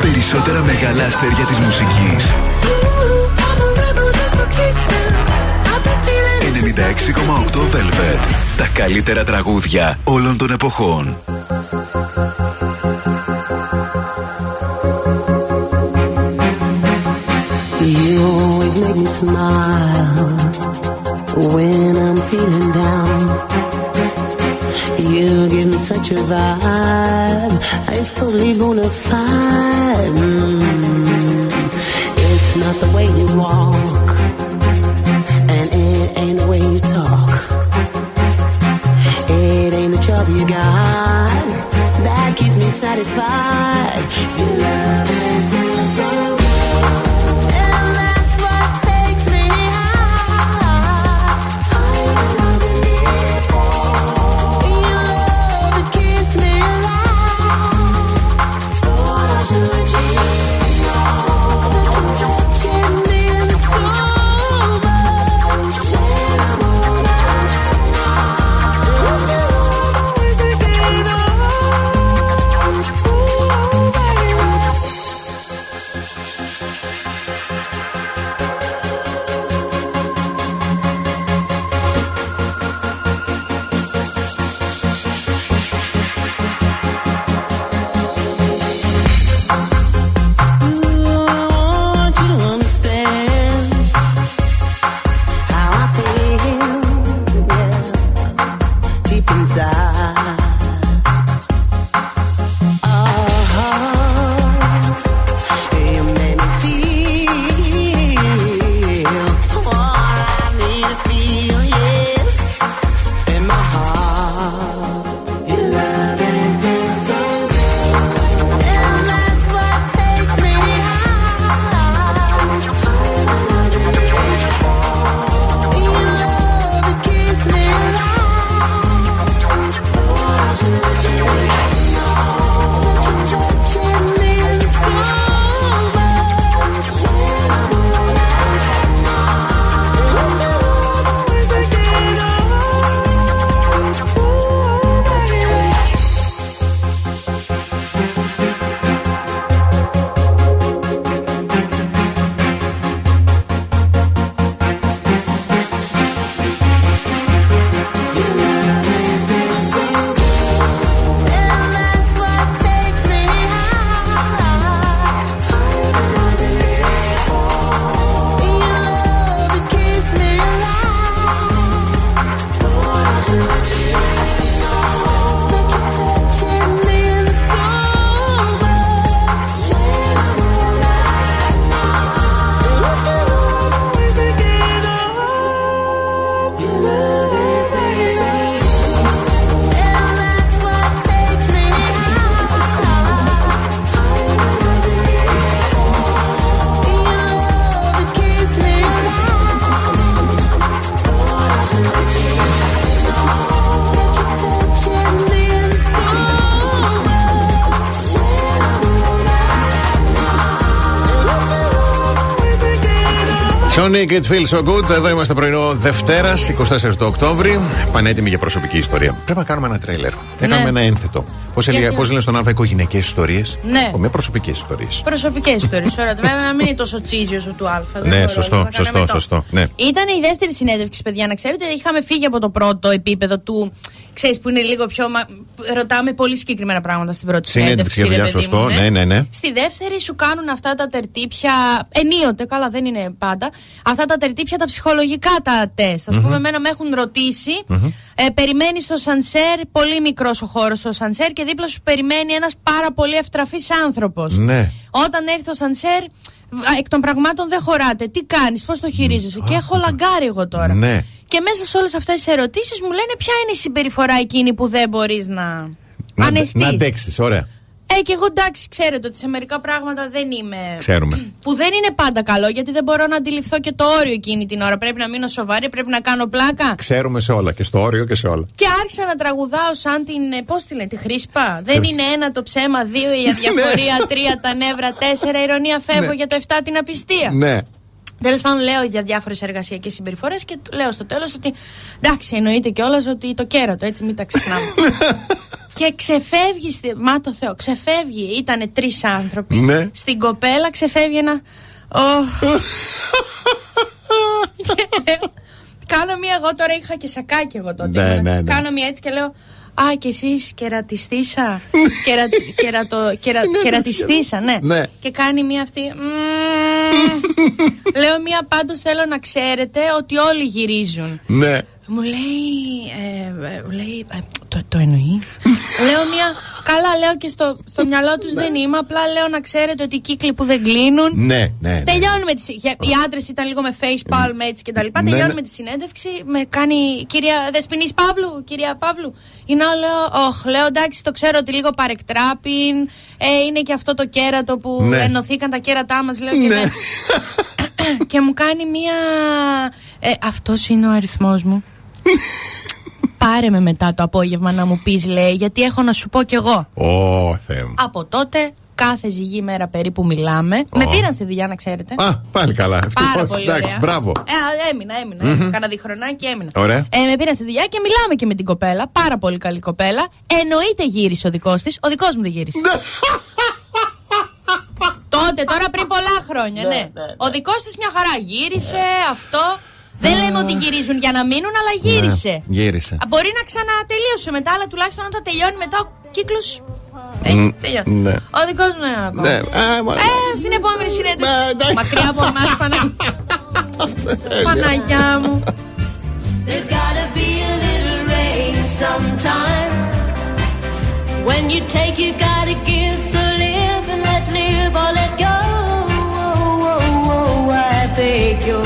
Περισσότερα μεγάλα αστέρια της μουσικής. 96,8 Velvet. Τα καλύτερα τραγούδια όλων των εποχών. You always make me smile when I'm feeling down. You give me such a vibe, it's totally bona fide. Mm. It's not the way you walk, and it ain't the way you talk. It ain't the job you got that keeps me satisfied. You love me so game Sonic, it feels so good. Εδώ είμαστε πρωινό Δευτέρας, 24 του Οκτώβρη. Πανέτοιμοι για προσωπική ιστορία. Πρέπει να κάνουμε ένα τρέιλερ. Έκαναμε ένα ένθετο. Πώς Γιατί; πώς λένε στον Α, οικογενειακέ ιστορίες. Ναι. Με προσωπικέ ιστορίε. Προσωπικές ιστορίες. Ωραία, το βέβαια να μην είναι τόσο τσίζιο του Α. δεν Ναι, μπορώ, σωστό, να κάνω σωστό, εμετό. σωστό, ναι. Ήταν η δεύτερη συνέντευξη, παιδιά, να ξέρετε. Είχαμε φύγει από το πρώτο επίπεδο του. Ξέρεις που είναι λίγο πιο. Μα... Ρωτάμε πολύ συγκεκριμένα πράγματα στην πρώτη Συνέντευξη συνέντευξη. για δουλειά, ρε παιδί σωστό. μου, Ναι, ναι, ναι. Στη δεύτερη σου κάνουν αυτά τα τερτύπια. Ενίοτε, καλά, δεν είναι πάντα. Αυτά τα τερτύπια, τα ψυχολογικά τα τεστ. Α πούμε, εμένα με έχουν ρωτήσει. Ε, περιμένεις στο σανσέρ, πολύ μικρός ο χώρος στο σανσέρ και δίπλα σου περιμένει ένας πάρα πολύ ευτραφής άνθρωπος. Ναι. Όταν έρθει το σανσέρ, β- εκ των πραγμάτων δεν χωράτε. Τι κάνεις, πώς το χειρίζεσαι; Και έχω λαγκάρει εγώ τώρα. Ναι. Και μέσα σε όλες αυτές τις ερωτήσεις μου λένε ποια είναι η συμπεριφορά εκείνη που δεν μπορείς να. Να, ανεχτείς; να αντέξεις, ωραία. Ε, και εγώ εντάξει, ξέρετε ότι σε μερικά πράγματα δεν είμαι. Ξέρουμε. Που δεν είναι πάντα καλό, γιατί δεν μπορώ να αντιληφθώ και το όριο εκείνη την ώρα. Πρέπει να μείνω σοβαρή, πρέπει να κάνω πλάκα. Ξέρουμε σε όλα και στο όριο και σε όλα. Και άρχισα να τραγουδάω σαν την. Πώς τη λένε, τη χρήσπα. Δεν Χρήσπα. είναι ένα το ψέμα, δύο η αδιαφορία, τρία τα νεύρα, τέσσερα ηρωνία φεύγω Ναι. για το εφτά την απιστία. Ναι. Τέλος πάντων, λέω για διάφορες εργασιακές συμπεριφορές και του λέω στο τέλος ότι εντάξει, εννοείται κιόλας ότι το κέρατο, έτσι μην τα ξεχνάμε. και ξεφεύγει, στη- μα το Θεό, ξεφεύγει. Ήταν τρεις άνθρωποι. Ναι. Στην κοπέλα ξεφεύγει ένα. «Ωχ». Και λέω, Κάνω μία, εγώ τώρα είχα και σακάκι εγώ τότε. Ναι, ναι, ναι. Κάνω μία έτσι και λέω. Α, και εσείς κερατιστήσα. Κερα, κερατο, κερα, κερατιστήσα, ναι. Ναι. Και κάνει μία αυτή. «Μμμ». Λέω μία πάντως θέλω να ξέρετε ότι όλοι γυρίζουν. Ναι. Μου λέει. Ε, ε, μου λέει ε, το, το εννοείς; λέω μία. Καλά, λέω και στο, στο μυαλό τους δεν είμαι. Απλά λέω να ξέρετε ότι οι κύκλοι που δεν κλείνουν. Ναι, ναι. ναι. Τελειώνουμε τη. συ- Οι άντρες ήταν λίγο με face palm έτσι και τα λοιπά. Ναι, Τελειώνουμε ναι. τη συνέντευξη. Με κάνει κυρία Δεσποινής Παύλου. Κυρία Παύλου. Η να λέω, Ωχ, λέω εντάξει, το ξέρω ότι λίγο παρεκτράπιν. Ε, είναι και αυτό το κέρατο που Ναι. ενωθήκαν τα κέρατά μας. Λέω και Ναι. δεν. και μου κάνει μία. Ε, Αυτός είναι ο αριθμός μου. Πάρε με μετά το απόγευμα να μου πεις λέει γιατί έχω να σου πω κι εγώ Ω, Θεέ μου. Από τότε κάθε ζυγή μέρα περίπου μιλάμε Με πήραν στη δουλειά να ξέρετε Α, πάλι καλά. Πάρα Ευτυχώς, πολύ εντάξει, ωραία. μπράβο. Ε, έμεινα, έμεινα. mm Κάνα διχρονάκι έμεινα. Ωραία. Ε, με πήραν στη δουλειά και μιλάμε και με την κοπέλα. Πάρα πολύ καλή κοπέλα. Εννοείται γύρισε ο δικός της. Ο δικός μου δεν γύρισε. Τότε, τώρα πριν πολλά χρόνια, ναι. Ο δικός της μια χαρά γύρισε, αυτό. Δεν λέμε ότι γυρίζουν για να μείνουν, αλλά γύρισε. Ναι, γύρισε. Α, Μπορεί να ξανατελείωσε μετά, αλλά τουλάχιστον όταν τελειώνει μετά ο κύκλος. Έχει Μ, τελειώσει. ναι. Ο δικός μου ναι, ακόμα. Ναι, α, μωρέ. Ε, στην επόμενη συνέντευξη. Ναι, εντάξει. Μακριά από εμάς, Παναγιά. Παναγιά μου. There's gotta be a little rain sometime. When you take, you gotta give. So live and let live or let go. Oh, oh, oh, I beg your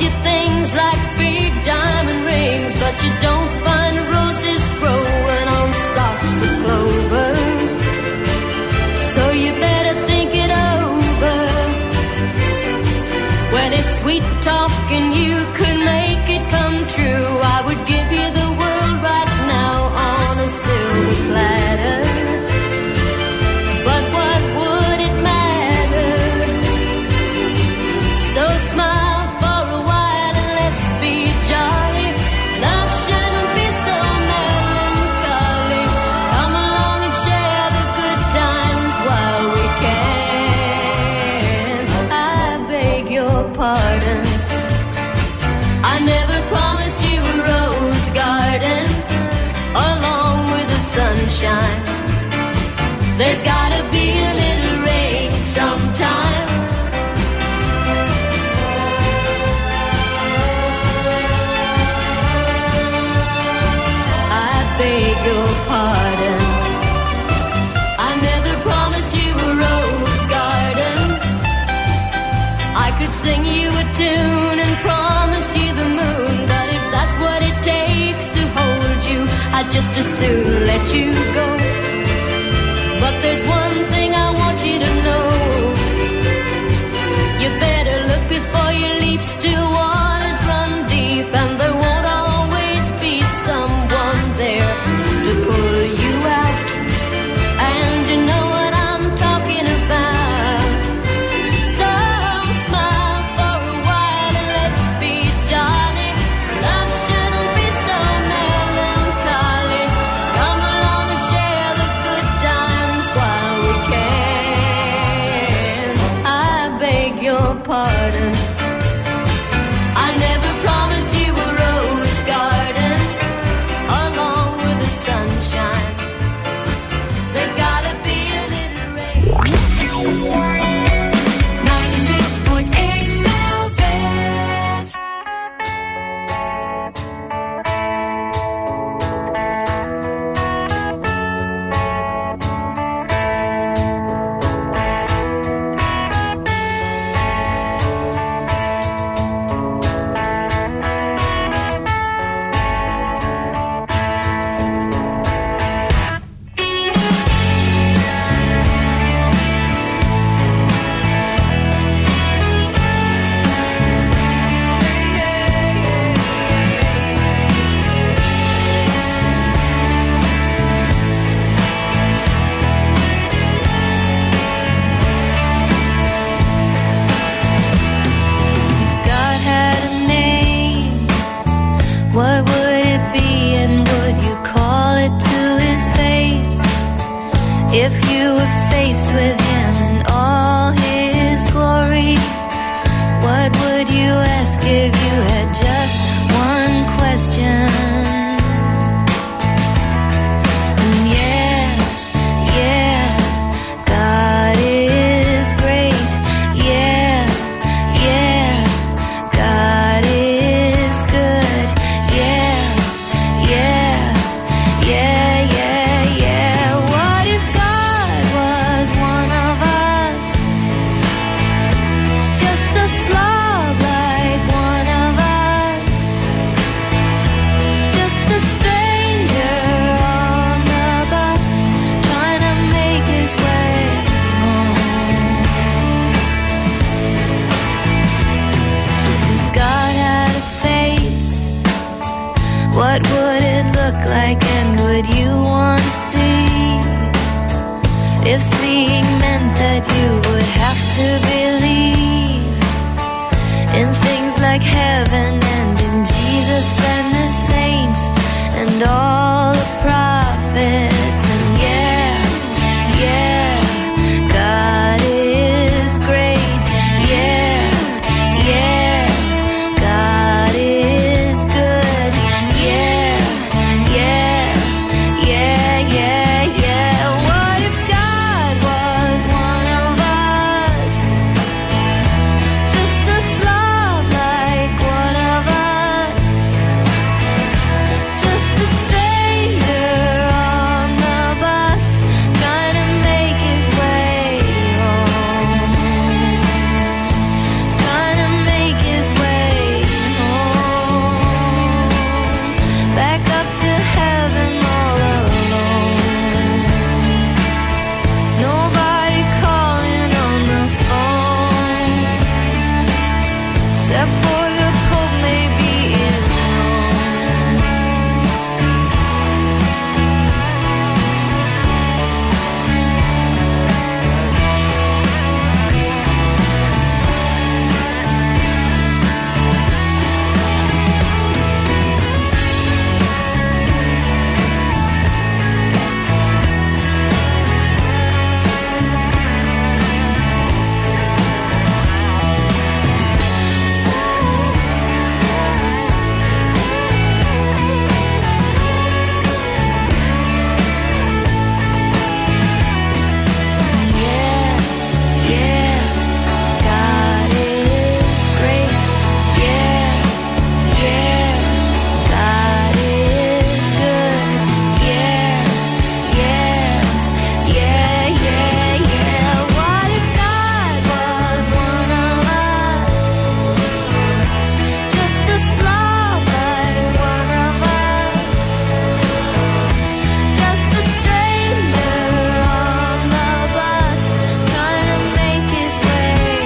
you things like big diamond rings, but you don't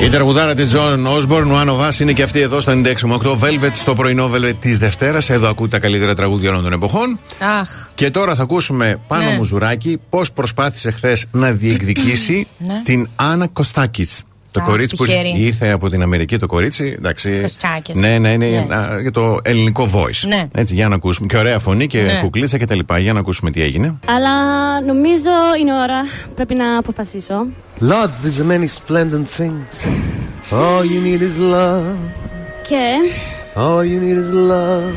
Η τραγουδάρα της John Osborne, ο Άνω Βάς, είναι και αυτή εδώ στο 96,8 Velvet, στο πρωινό Velvet της Δευτέρας. Εδώ ακούτε τα καλύτερα τραγούδια όλων των εποχών. Αχ. Και τώρα θα ακούσουμε πάνω Ναι. Μουζουράκη πώς προσπάθησε χθες να διεκδικήσει Ναι. την Άννα Κωστάκης. Το Αχ, κορίτσι που τυχερή. ήρθε από την Αμερική, το κορίτσι. Εντάξει, Κωστάκης. Ναι, ναι, είναι Yes. α, για το ελληνικό voice. Ναι. Έτσι, για να ακούσουμε. Και ωραία φωνή και Ναι. κουκλίτσα και τα λοιπά. Για να ακούσουμε τι έγινε. Αλλά νομίζω είναι ώρα. Πρέπει να αποφασίσω. Love is a many splendid things. All you need is love. Και All you need is love.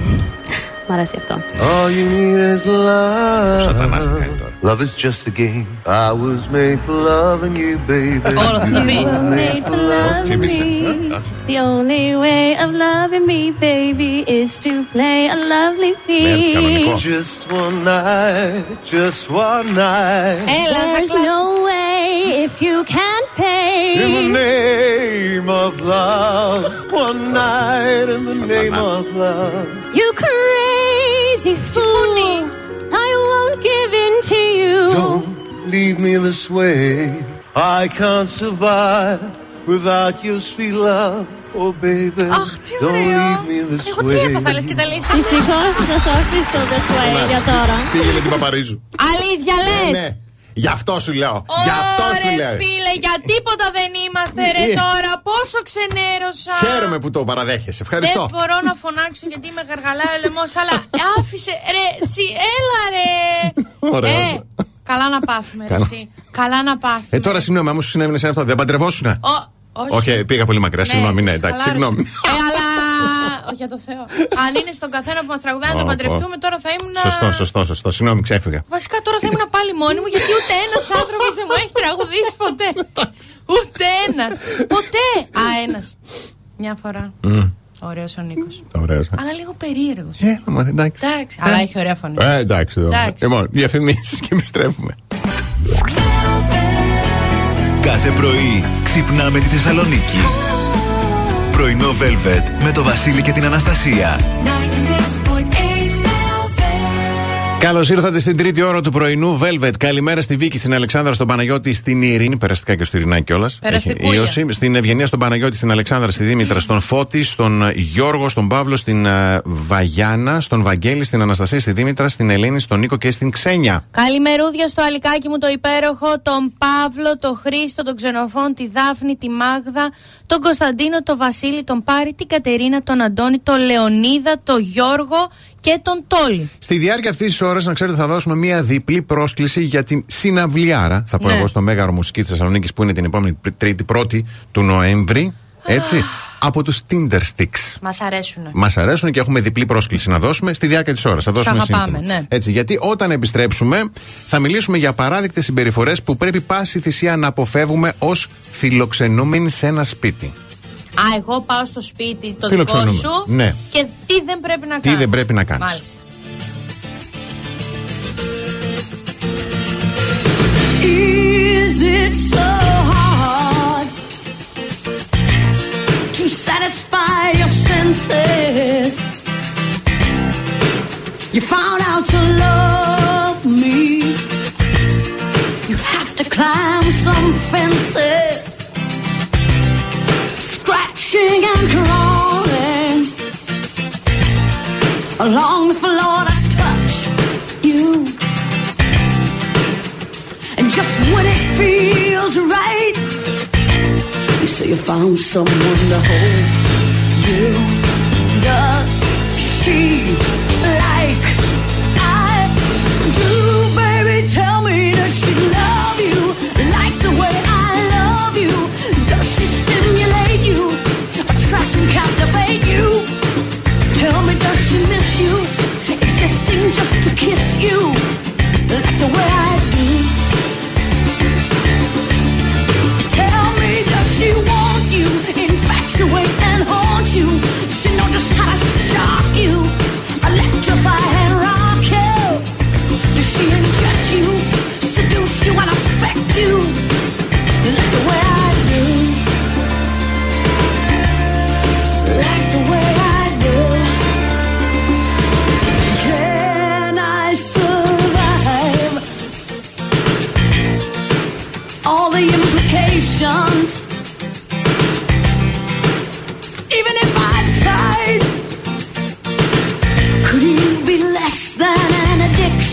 μ' αρέσει αυτό. All you need is love. Σατανάς τι κάνει τώρα. Love is just the game. I was made for loving you, baby. Oh, you were made for loving me. The only way of loving me, baby, is to play a lovely theme. Just one night, just one night. There's no way if you can't pay. In the name of love, one night in the name of love. You crazy fool. Don't leave me this way. I can't survive without your sweet love. Oh, baby, Αχ, τι don't ωραίο. leave me this Εγώ τι way. έπαθα, λες και τα λύσα. Δυστυχώ θα σου αφήσω το this way για τώρα. Πήγε με την Παπαρίζου. Αλήθεια λες; Ναι. Γι' αυτό σου λέω. Γι' αυτό σου Ωρε λέω. φίλε, για τίποτα δεν είμαστε ρε Ε. τώρα. Πόσο ξενέρωσα. Χαίρομαι που το παραδέχεσαι. Ευχαριστώ. Δεν μπορώ να φωνάξω γιατί με γαργαλάει ο λαιμό, αλλά άφησε. Ρε, σι, έλα ρε. Ωραίο. Ε, Καλά να πάθουμε, ρε, Καλά. εσύ. Καλά να πάθουμε. Ε, τώρα συγγνώμη, άμα σου συνέβαινε σε αυτό, δεν παντρευόσουνα; Ο- όχι. Όχι, ε, πήγα πολύ μακριά. Συγγνώμη, ναι, σε εντάξει, χαλάρωσε. συγγνώμη. Ε, αλλά. Όχι, για το Θεό. Αν είναι στον καθένα που μας τραγουδάει να Ω, τον ω. παντρευτούμε, τώρα θα ήμουν. Σωστό, σωστό, σωστό. Συγγνώμη, ξέφυγα. Βασικά τώρα θα ήμουν πάλι μόνη μου γιατί ούτε ένας άνθρωπος δεν μου έχει τραγουδήσει ποτέ. Ούτε ένας. Ποτέ. Α, ένας. Μια φορά. Μμ, Ωραίος ο Νίκος. Ωραίος. Αλλά λίγο περίεργος. Ε, μα, εντάξει. Εντάξει. Αλλά έχει ωραία φωνή. Ε, εντάξει. εδώ. Εντάξει. Λοιπόν, διαφημίσεις και επιστρέφουμε. Κάθε πρωί ξυπνάμε τη Θεσσαλονίκη. Πρωινό Velvet με το Βασίλη και την Αναστασία. Καλώς ήρθατε στην τρίτη ώρα του πρωινού Velvet. Καλημέρα στη Βίκη, στην Αλεξάνδρα, στον Παναγιώτη, στην Ειρήνη. Περαστικά και στο Ειρηνάκι κιόλας. Περαστικούλια. Ίωση. Στην Ευγενία, στον Παναγιώτη, στην Αλεξάνδρα, στη Δήμητρα, στον Φώτη, στον ε, Γιώργο, στον Παύλο, στην ε, Βαγιάνα, στον Βαγγέλη, στην Αναστασία, στη Δήμητρα, στην Ελένη, στον Νίκο και στην Ξένια. Καλημερούδια στο αλικάκι μου το υπέροχο, τον Παύλο, τον Χρήστο, τον Ξενοφών, τη Δάφνη, τη Μάγδα, τον Κωνσταντίνο, τον Βασίλη, τον Πάρη, την Κατερίνα, τον Αντώνη, τον Λεωνίδα, τον Γιώργο και τον Τόλι. Στη διάρκεια αυτής της ώρας, να ξέρετε, θα δώσουμε μία διπλή πρόσκληση για την συναυλιάρα. Θα πω Ναι. εγώ στο Μέγαρο Μουσικής Θεσσαλονίκης που είναι την επόμενη Τρίτη πρώτη του Νοέμβρη. Έτσι. από τους Tinder Sticks. Μας αρέσουν. Μας αρέσουν και έχουμε διπλή πρόσκληση να δώσουμε στη διάρκεια της ώρας. Θα δώσουμε αγαπάμε, σύνθημα. ναι. Έτσι, γιατί όταν επιστρέψουμε θα μιλήσουμε για παράδεκτε συμπεριφορές που πρέπει πάση θυσία να αποφεύγουμε ως φιλοξενούμενοι σε ένα σπίτι. Α, εγώ πάω στο σπίτι το δικό Φιλοξενούμε. σου Ναι. και τι δεν πρέπει να Τι κάνω. δεν πρέπει να κάνεις. Μάλιστα. Is it so hard to satisfy your senses? You found out to love me. You have to climb some fences, scratching and crawling along the floor to touch you. And just when it feels right, you say you found someone to hold you. Does she like kiss you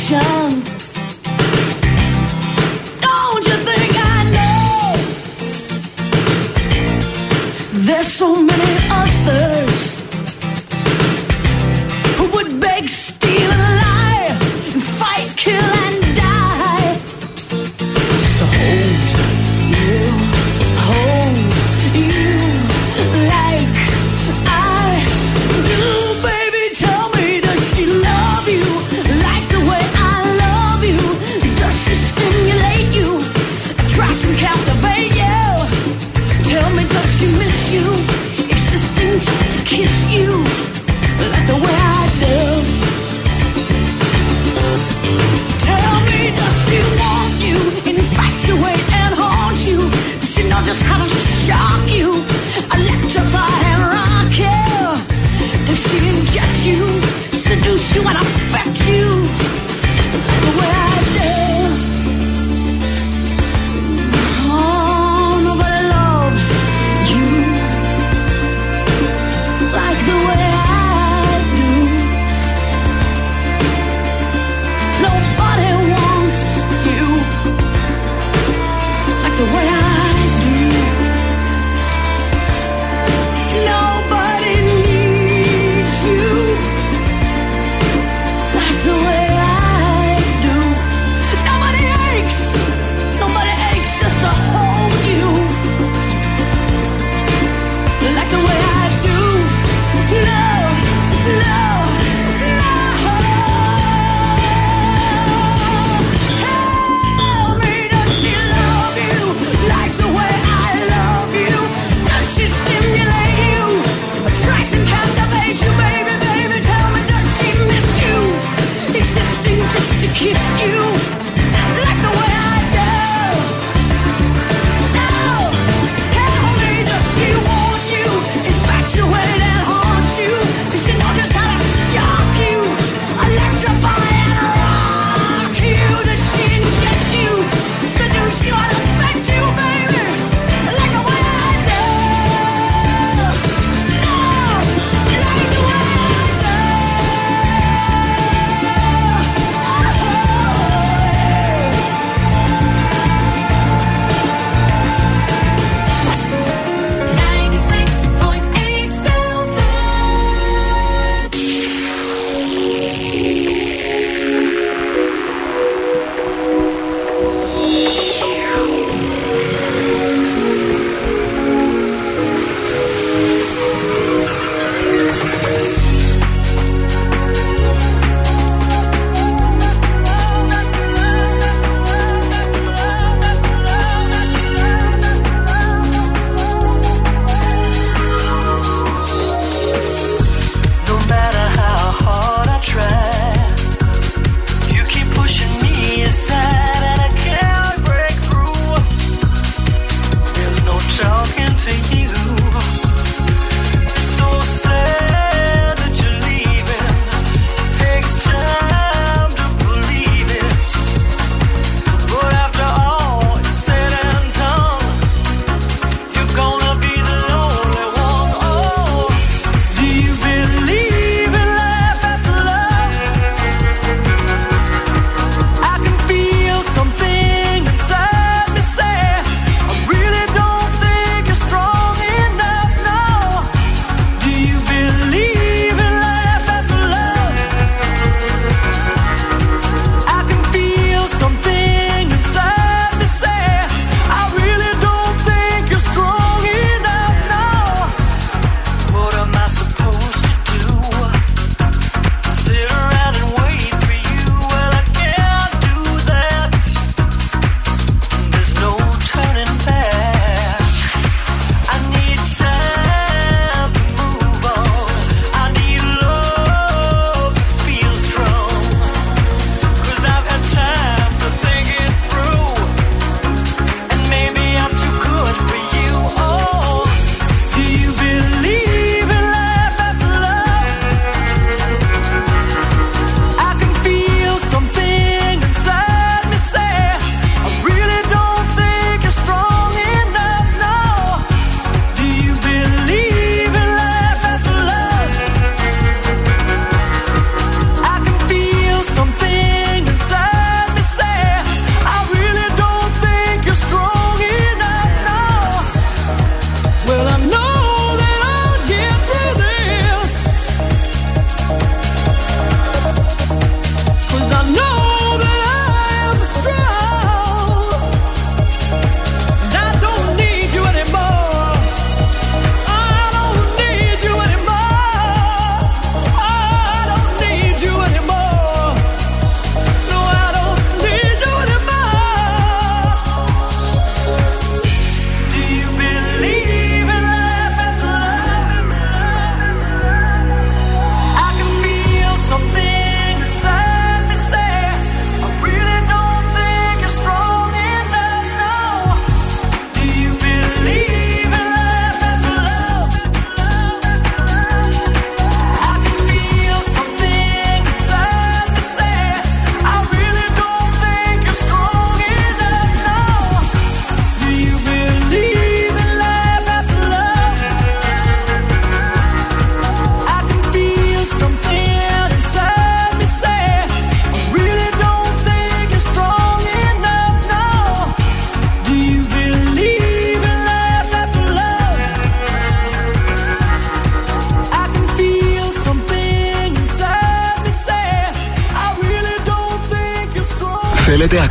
ocean. Don't you think I know? There's so many others.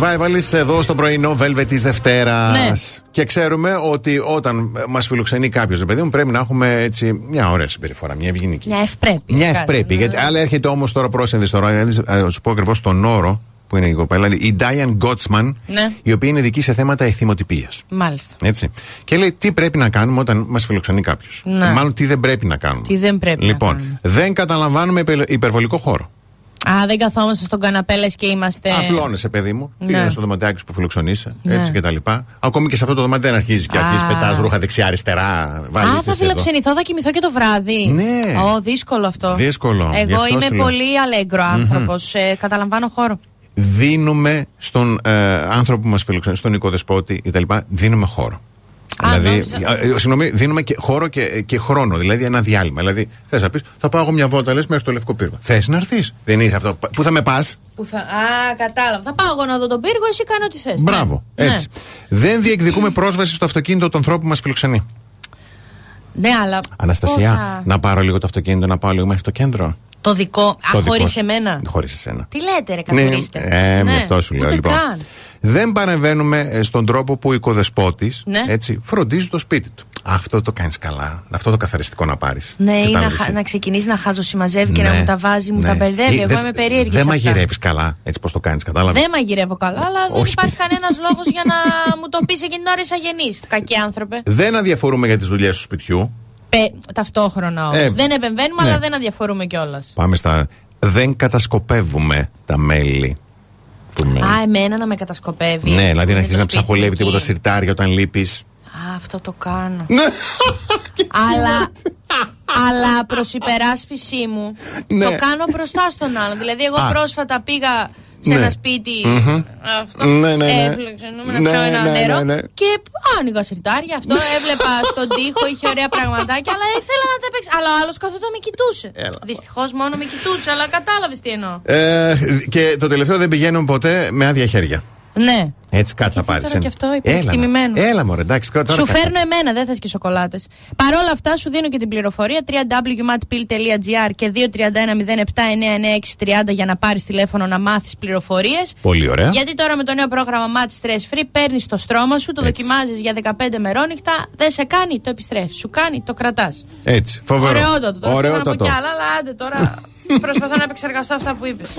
Revivalist εδώ στο πρωινό Velvet της Δευτέρας. Ναι. Και ξέρουμε ότι όταν μας φιλοξενεί κάποιος, παιδί μου, πρέπει να έχουμε έτσι μια ωραία συμπεριφορά, μια ευγενική. Μια ευπρέπεια. Μια κάτι, ευπρέπεια. ναι. Γιατί άλλα έρχεται όμως τώρα πρόσενδη στο ρόλο. Να σου πω ακριβώς τον όρο που είναι η κοπέλα. Η Diane Gottsman, Ναι. η οποία είναι ειδική σε θέματα εθιμοτυπίας. Μάλιστα. Έτσι. Και λέει τι πρέπει να κάνουμε όταν μας φιλοξενεί κάποιος; Ναι. Μάλλον τι δεν πρέπει να κάνουμε; Τι δεν πρέπει να Λοιπόν, κάνουμε. δεν καταλαμβάνουμε υπε- υπερβολικό χώρο. Α, δεν καθόμαστε στον καναπέ λες και είμαστε. Απλώνεσαι, παιδί μου. Ναι. Πήγαινε στο δωματιάκι σου που φιλοξενείσαι. Ναι. Έτσι και τα λοιπά. Ακόμη και σε αυτό το δωμάτιο δεν αρχίζεις και Α. αρχίζεις πετάς ρούχα δεξιά-αριστερά. Βάζεις Α, εσύ θα εδώ. φιλοξενηθώ, θα κοιμηθώ και το βράδυ. Ναι. Ω, δύσκολο αυτό. Δύσκολο. Γι' Εγώ αυτό είμαι σου λέω. πολύ αλέγκρο άνθρωπος. Ε, καταλαμβάνω χώρο. Δίνουμε στον ε, άνθρωπο που μας φιλοξενεί, στον οικοδεσπότη κτλ. Δίνουμε χώρο. Α, δηλαδή, νόμιζα. ε, ε, συγγνώμη, δίνουμε και χώρο και, και χρόνο. Δηλαδή ένα διάλειμμα. Δηλαδή, θες να πεις, θα πάω εγώ μια βόλτα, λες μέχρι στο λευκό πύργο. Θες να έρθεις. Δεν είσαι αυτό. Πού θα με πας; Που θα... Α, κατάλαβα. Θα πάω εγώ να δω τον πύργο, εσύ κάνω ό,τι θες. Μπράβο. Έτσι. Δεν διεκδικούμε πρόσβαση στο αυτοκίνητο του ανθρώπου που μας φιλοξενεί. Ναι, αλλά. Αναστασία, πώς θα- να πάρω λίγο το αυτοκίνητο, να πάω λίγο μέχρι το κέντρο. Το δικό. Το Α, δικό χωρίς σου. εμένα; Χωρίς εσένα. Τι λέτε, ρε, Ναι, καθορίστε. ε, με Ναι, αυτό σου λέω. ούτε Λοιπόν. καν. Δεν παρεμβαίνουμε ε, στον τρόπο που ο οικοδεσπότης Ναι. έτσι, φροντίζει το σπίτι του. Αυτό το κάνεις καλά. Αυτό το καθαριστικό να πάρεις. Ναι, ή να, χα- να ξεκινήσει να χάζω συμμαζεύει και να μου τα βάζει, μου τα μπερδεύει. Εγώ είμαι περίεργης. Ναι. Δεν σε αυτά. μαγειρεύεις καλά, έτσι πώ το κάνεις, κατάλαβες; Δεν μαγειρεύω καλά, αλλά δεν Όχι. υπάρχει κανένας λόγος για να μου το πεις εκείνη την ώρα είσαι αγενής. Κακοί άνθρωπε. Δεν αδιαφορούμε για τις δουλειές του σπιτιού. Πε, ταυτόχρονα όμως. Ε, δεν επεμβαίνουμε, ναι. αλλά δεν αδιαφορούμε κιόλας. Πάμε στα. Δεν κατασκοπεύουμε τα μέλη του μέλη. Α, εμένα να με κατασκοπεύει. Ναι, δηλαδή να Είναι αρχίσει το να σπίτι ψαχολεύεις εκεί. τίποτα σιρτάρια όταν λείπεις. αυτό το κάνω. αλλά αλλά προς υπεράσπιση μου Ναι. το κάνω μπροστά στον άλλον. Δηλαδή, εγώ Α. πρόσφατα πήγα σε Ναι. ένα σπίτι. Μμμ. Αυτό. Ναι, ναι, ναι. Έφλεξε, νου, να Ναι, πιω ένα ναι, νερό. ναι, ναι. Και άνοιγα σιρτάρια αυτό. Έβλεπα στον τοίχο, είχε ωραία πραγματάκια. Αλλά ήθελα να τα παίξει. Αλλά ο άλλος καθόταν με κοιτούσε. Δυστυχώς μόνο με κοιτούσε. Αλλά κατάλαβες τι εννοώ. Ε, και το τελευταίο δεν πηγαίνουν ποτέ με άδεια χέρια. Ναι. Έτσι κάτι θα πάρεις. τώρα και αυτό υπερεκτιμημένο. Έλα, έλα, μωρέ, εντάξει. Τώρα Σου κάτι. φέρνω εμένα, δεν θες και σοκολάτες. Παρ' όλα αυτά, σου δίνω και την πληροφορία www.matpil.gr και 231-079-9630 για να πάρεις τηλέφωνο να μάθεις πληροφορίες. Πολύ ωραία. Γιατί τώρα με το νέο πρόγραμμα Match Stress Free παίρνεις το στρώμα σου, το δοκιμάζεις για 15 μερόνυχτα, δεν σε κάνει, το επιστρέφεις. Σου κάνει, το κρατάς. Έτσι, φοβερό. Ωραιότατο. Τώρα θέλω να πω Ωραιότατο. κι άλλα, αλλά άντε τώρα προσπαθώ να επεξεργαστώ αυτά που είπες.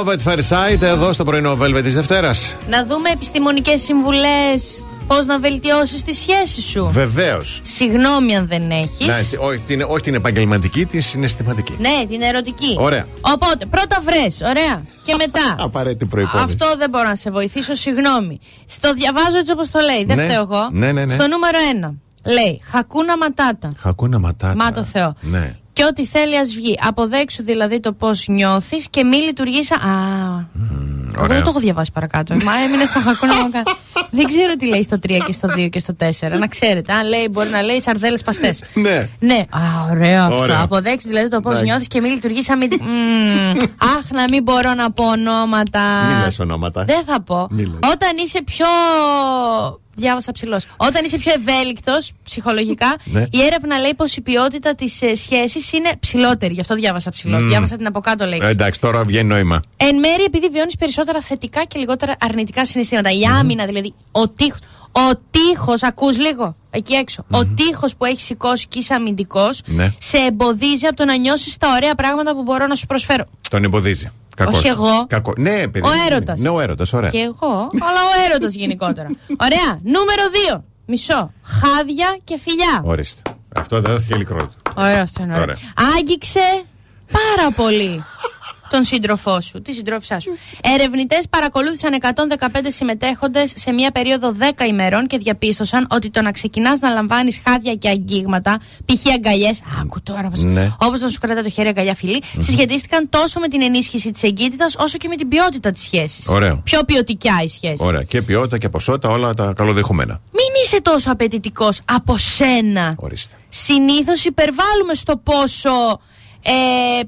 Love at First Sight, εδώ στο πρωινό Velvet της Δευτέρας. Να δούμε επιστημονικές συμβουλές. Πώς να βελτιώσεις τη σχέση σου. Βεβαίως. Συγγνώμη αν δεν έχεις. Όχι, την, όχι την επαγγελματική, την συναισθηματική. Ναι, την ερωτική. Ωραία. Οπότε, πρώτα βρες, ωραία. Και μετά. Απαραίτητη προπόθεση. Αυτό δεν μπορώ να σε βοηθήσω, συγγνώμη. Στο διαβάζω έτσι όπως το λέει, δεν Ναι. φταίω εγώ. Ναι, ναι, ναι. Στο νούμερο 1. Λέει Χακούνα ματάτα. Χακούνα ματάτα. Μα το Θεό. Ναι. Και ό,τι θέλει ας βγει. Αποδέξου δηλαδή το πώς νιώθεις και μη λειτουργείς σαν. Α. Εγώ Ωραία. δεν το έχω διαβάσει παρακάτω. Μα έμεινε στο χακούνα ματάτα. δεν ξέρω τι λέει στο 3 και στο 2 και στο 4. Να ξέρετε. Αν λέει, μπορεί να λέει σαρδέλες παστές. Ναι. Ναι, α, ωραίο αυτό. Ωραία. Αποδέξου δηλαδή το πώς Εντάξει. νιώθεις και μη λειτουργείς σαν. Μη... Μμμ. Αχ, να μην μπορώ να πω ονόματα. Μην λες ονόματα. Δεν θα πω. Μη λες. Όταν είσαι πιο. Διάβασα ψηλό. Όταν είσαι πιο ευέλικτος ψυχολογικά, Ναι. η έρευνα λέει πως η ποιότητα της σχέσης είναι ψηλότερη. Γι' αυτό διάβασα ψηλό. Μμμ. Διάβασα την από κάτω λέξη. Ε, εντάξει, τώρα βγαίνει νόημα. Εν μέρει επειδή βιώνεις περισσότερα θετικά και λιγότερα αρνητικά συναισθήματα. Η άμυνα δηλαδή, ο τείχος. Ο τείχος, ακούς λίγο εκεί έξω. Ο τείχος που έχεις σηκώσει και είσαι αμυντικός, Ναι. σε εμποδίζει από το να νιώσεις τα ωραία πράγματα που μπορώ να σου προσφέρω. Τον εμποδίζει. Κακός. Όχι εγώ. Κακό. Ναι, παιδί. Ο μου, έρωτας. Ναι, ο έρωτας, ωραία. Και εγώ, αλλά ο έρωτας γενικότερα. Ωραία. Νούμερο 2. Μισό. Χάδια και φιλιά. Ορίστε. Αυτό δεν δόθηκε ηλικρότητα. Ωραία, αυτό είναι ωραίος. Ωραία. Άγγιξε πάρα πολύ τον σύντροφό σου, τη συντρόφισά σου. Ερευνητές παρακολούθησαν 115 συμμετέχοντες σε μία περίοδο 10 ημερών και διαπίστωσαν ότι το να ξεκινάς να λαμβάνεις χάδια και αγγίγματα, π.χ. αγκαλιές, άκου τώρα, Ναι. όπως να σου κρατά το χέρι αγκαλιά φιλή, συσχετίστηκαν τόσο με την ενίσχυση της εγκύτητας όσο και με την ποιότητα της σχέσης. Ωραίο. Πιο ποιοτικά η σχέση. Ωραία. Και ποιότητα και ποσότητα, όλα τα καλοδεχούμενα. Μην είσαι τόσο απαιτητικός από σένα. Ορίστε. Συνήθως υπερβάλλουμε στο πόσο. Ε,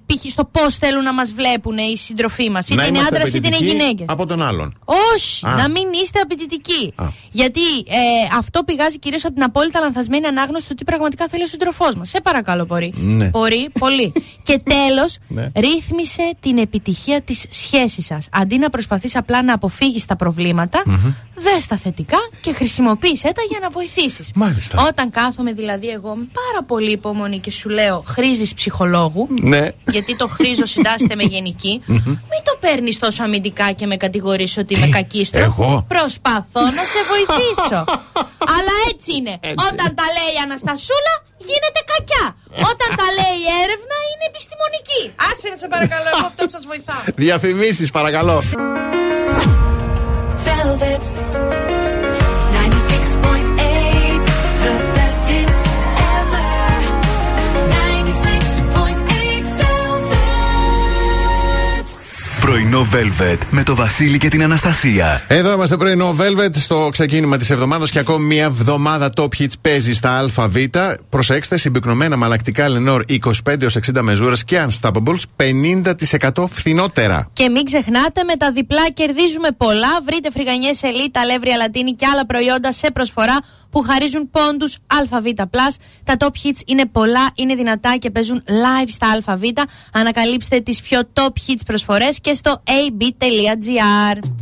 π.χ. στο πώς θέλουν να μας βλέπουν οι σύντροφοί μας. Είτε Να είναι είμαστε άντρα είτε είναι απαιτητικοί γυναίκες. Από τον άλλον. Όχι, Α. να μην είστε απαιτητικοί. Α. Γιατί ε, αυτό πηγάζει κυρίως από την απόλυτα λανθασμένη ανάγνωση του τι πραγματικά θέλει ο σύντροφό μας. Σε παρακαλώ, μπορεί. Ναι. Μπορεί, πολύ. και τέλος, Ναι. ρύθμισε την επιτυχία της σχέσης σας. Αντί να προσπαθείς απλά να αποφύγεις τα προβλήματα, δες τα θετικά και χρησιμοποίησέ τα για να βοηθήσεις. Μάλιστα. Όταν κάθομαι δηλαδή εγώ με πάρα πολύ υπομονή και σου λέω χρήζεις ψυχολόγου, Ναι. γιατί το χρήζω συντάσσεται με γενική, μην το παίρνεις τόσο αμυντικά και με κατηγορήσει ότι είμαι κακίστρο. εγώ; Προσπαθώ να σε βοηθήσω. Αλλά έτσι είναι. Όταν τα λέει η Αναστασούλα, γίνεται κακιά. Όταν τα λέει η έρευνα, είναι επιστημονική. Άσε με σε παρακαλώ, εγώ αυτό που σας βοηθάω. Διαφημίσεις, παρακαλώ. Πρωινό Velvet με το Βασίλη και την Αναστασία. Εδώ είμαστε πρωινό Velvet στο ξεκίνημα της εβδομάδας και ακόμη μια εβδομάδα Top Hits παίζει στα ΑΒ. Προσέξτε, συμπυκνωμένα μαλακτικά Lenore 25 έως 60 μεζούρες και Unstoppables 50% φθηνότερα. Και μην ξεχνάτε, με τα διπλά κερδίζουμε πολλά. Βρείτε φρυγανιές Ελίτα, αλεύρι αλατίνη και άλλα προϊόντα σε προσφορά που χαρίζουν πόντους ΑΒ. Τα top hits είναι πολλά, είναι δυνατά και παίζουν live στα ΑΒ. Ανακαλύψτε τις πιο top hits προσφορές και στο ab.gr.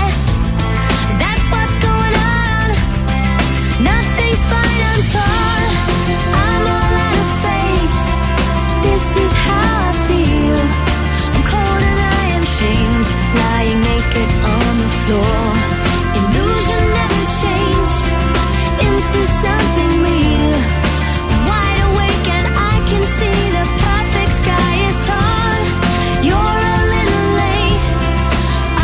Lying naked on the floor. Illusion never changed into something real. Wide awake and I can see the perfect sky is torn. You're a little late.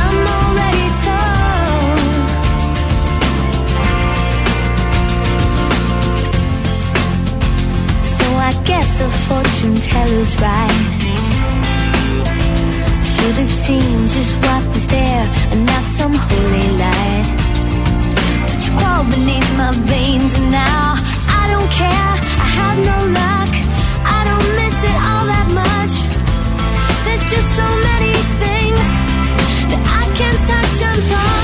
I'm already torn. So I guess the fortune teller's right. I should have seen just what was there and not some holy light. But you crawled beneath my veins and now I don't care. I have no luck. I don't miss it all that much. There's just so many things that I can't touch. I'm torn.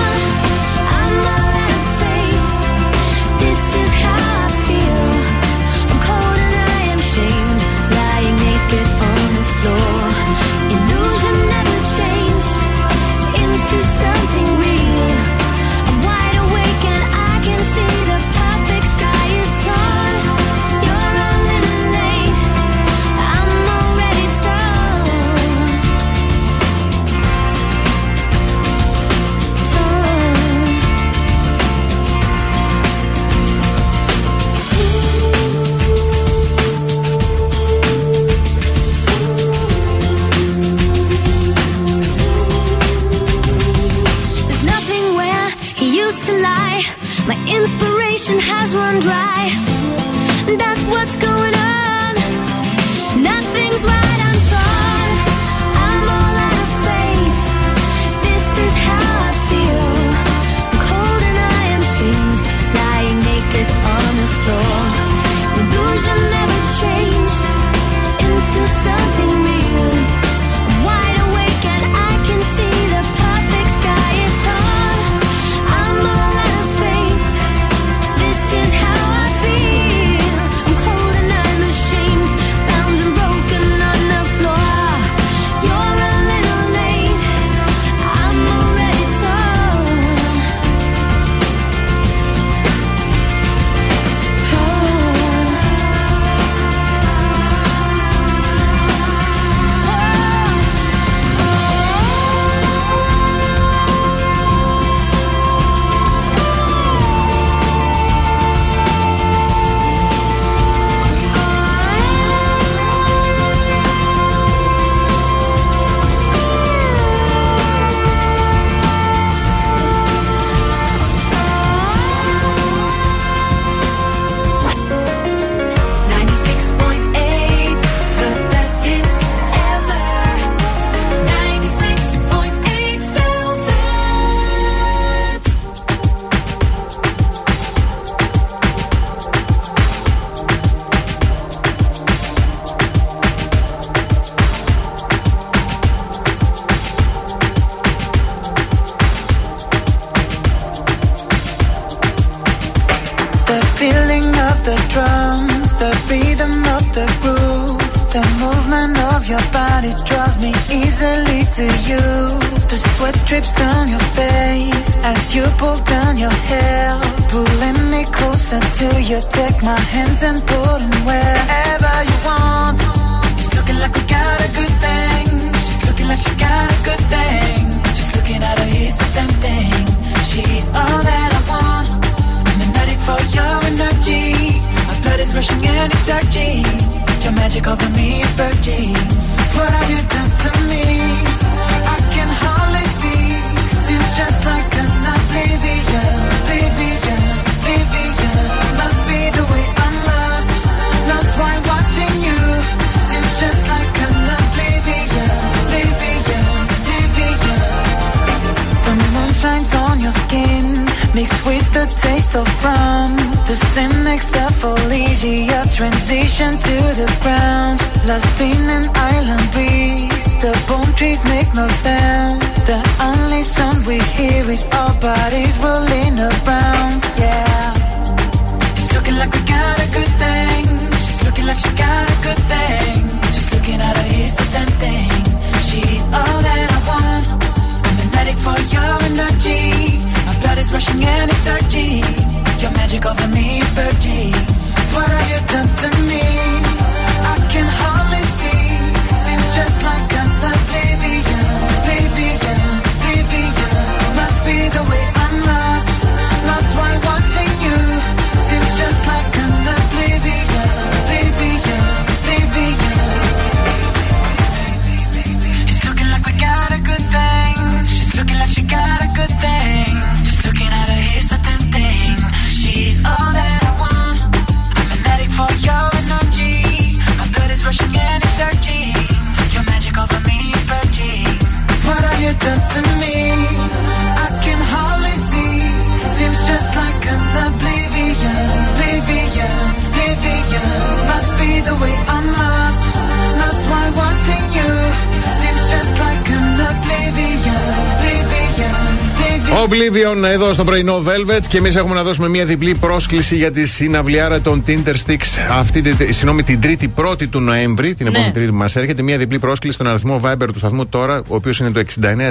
Στο πρωινό Velvet και εμείς έχουμε να δώσουμε μια διπλή πρόσκληση για τη συναυλιάρα των Tinder Sticks αυτή τη, συγγνώμη, την 3η 1η του Νοέμβρη, την επόμενη Τρίτη που μας έρχεται. Μια διπλή πρόσκληση στον αριθμό Viber του σταθμού τώρα, ο οποίος είναι το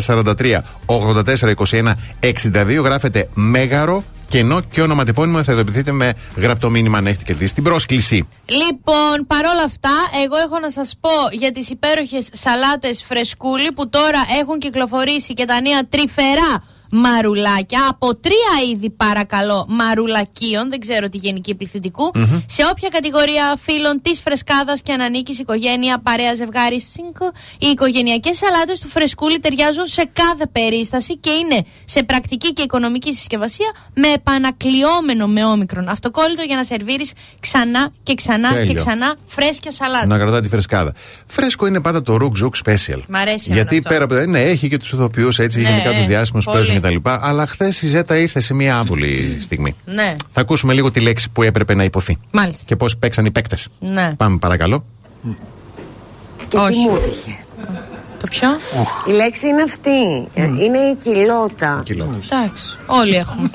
6943 8421 62. Γράφεται Μέγαρο κενό και ονοματεπώνυμο. Θα ειδοποιηθείτε με γραπτό μήνυμα αν έχετε κερδίσει την πρόσκληση. Λοιπόν, παρόλα αυτά, εγώ έχω να σας πω για τις υπέροχες σαλάτες φρεσκούλη που τώρα έχουν κυκλοφορήσει και τα νέα τρυφερά μαρουλάκια από τρία είδη παρακαλώ μαρουλακίων, δεν ξέρω τη γενική πληθυντικού, σε όποια κατηγορία φίλων της φρεσκάδας και αν ανήκεις οικογένεια, παρέα, ζευγάρι, single, οι οικογενειακές σαλάτες του φρεσκούλη ταιριάζουν σε κάθε περίσταση και είναι σε πρακτική και οικονομική συσκευασία με επανακλειόμενο με όμικρον αυτοκόλλητο για να σερβίρεις ξανά και ξανά και Τέλειο. ξανά φρέσκια σαλάτα. Να κρατά τη φρεσκάδα. Φρέσκο είναι πάντα το Rook Zook Special. Μ' αρέσει Γιατί εμένα αυτό. πέρα από. Ναι, έχει και τους ηθοποιούς έτσι, Ναι, γενικά ε, τους διάσημους που πολύ. παίζουν κτλ. Αλλά χθες η Ζέτα ήρθε σε μια άβουλη στιγμή. Ναι, Θα ακούσουμε λίγο τη λέξη που έπρεπε να υποθεί. μάλιστα. Και πώς παίξαν οι παίκτες. Ναι. Πάμε παρακαλώ. Όχι. μου τύχε. Το ποιο; Η λέξη είναι αυτή. Ε, Είναι η κοιλότα. Εντάξει, όλοι έχουμε.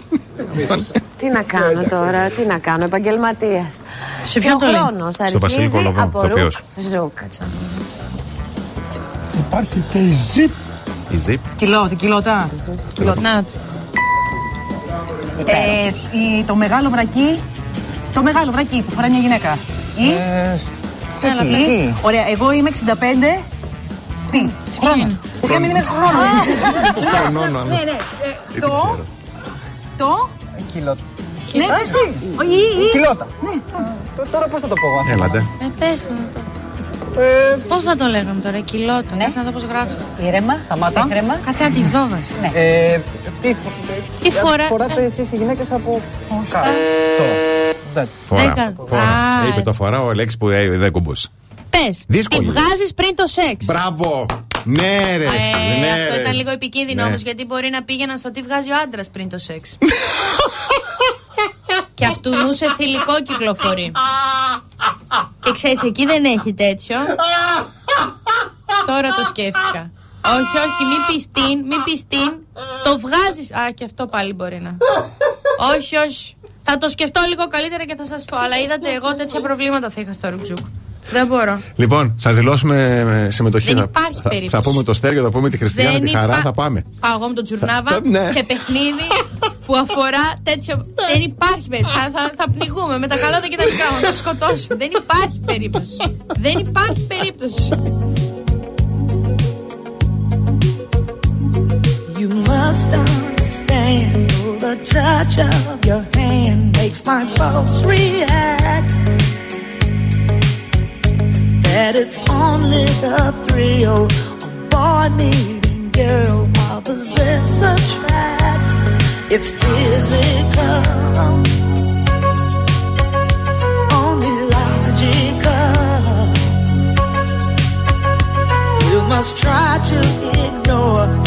Τι να κάνω τώρα, τι να κάνω, επαγγελματίας. Σε ποιον το λέει; χρόνος Στο Βασίλη Κολοβό, από ρουκ ηθοποιός. ζουκ. Υπάρχει και η ζυπ. Η Zip. Κιλό, την κοιλωτά. Να του. Ε, η- το μεγάλο βρακί. Το μεγάλο βρακί που φοράει μια γυναίκα. Ή. Έλα, Ή. παιδί. Ωραία, εγώ είμαι 65. Τι, χρόνο. Για μην είμαι χρόνο. Χρονών, αλλά. Ναι, ναι. ε, Το. Το. Κιλότα. Ναι, πες το. Ο- ή- ή- Κιλότα. Ναι. Τώρα πώς θα το πω εγώ; Έλατε. Ε, πες μου το. Πώς θα το λέγαμε τώρα, κιλότο. Κάτσε να δω πώς γράφεται. Ήρεμα, Σταμάτα. ψύχρεμα. Κάτσε να τη δω βασ. Ναι. Ε, τι, φο- Τι φορά- Φοράτε εσείς οι γυναίκες από κάτω. Δεν. Φορά. Δέκα. Φορά. Α, Είπε το φορά ο λέξη που ε, δεν κουμπούσε. Πες, τη Δύσκολη. βγάζεις πριν το σεξ. Μπράβο! Ναι, ρε! Ε, ναι, αυτό ρε. ήταν λίγο επικίνδυνο Ναι. όμως γιατί μπορεί να πήγαιναν στο τι βγάζει ο άντρας πριν το σεξ. και αυτού νου σε θηλυκό κυκλοφορεί. και ξέρεις, εκεί δεν έχει τέτοιο. Τώρα το σκέφτηκα. όχι, όχι, μην πεις την, μην πεις την. Το βγάζεις. Α, και αυτό πάλι μπορεί να. όχι, όχι. Θα το σκεφτώ λίγο καλύτερα και θα σας πω. Αλλά είδατε, εγώ τέτοια προβλήματα θα είχα στο ρουκζούκ. Δεν μπορώ. Λοιπόν, θα δηλώσουμε ε, συμμετοχή. Δεν θα, υπάρχει θα, θα περίπτωση. πούμε το Στέργιο, θα πούμε τη Χριστιανά, Δεν τη Χαρά, υπά- θα πάμε. Πάω εγώ με τον Τζουρνάβα Θα- ναι. σε παιχνίδι που αφορά τέτοιο. Δεν υπάρχει περίπτωση. Θα, θα, θα πνιγούμε με τα καλώδια και τα μικρά μου. Θα το σκοτώσω. Δεν υπάρχει περίπτωση. Δεν υπάρχει περίπτωση. You must understand the touch of your hand makes my pulse react. That it's only the thrill of boy meeting girl opposites attract. It's physical, only logical. You must try to ignore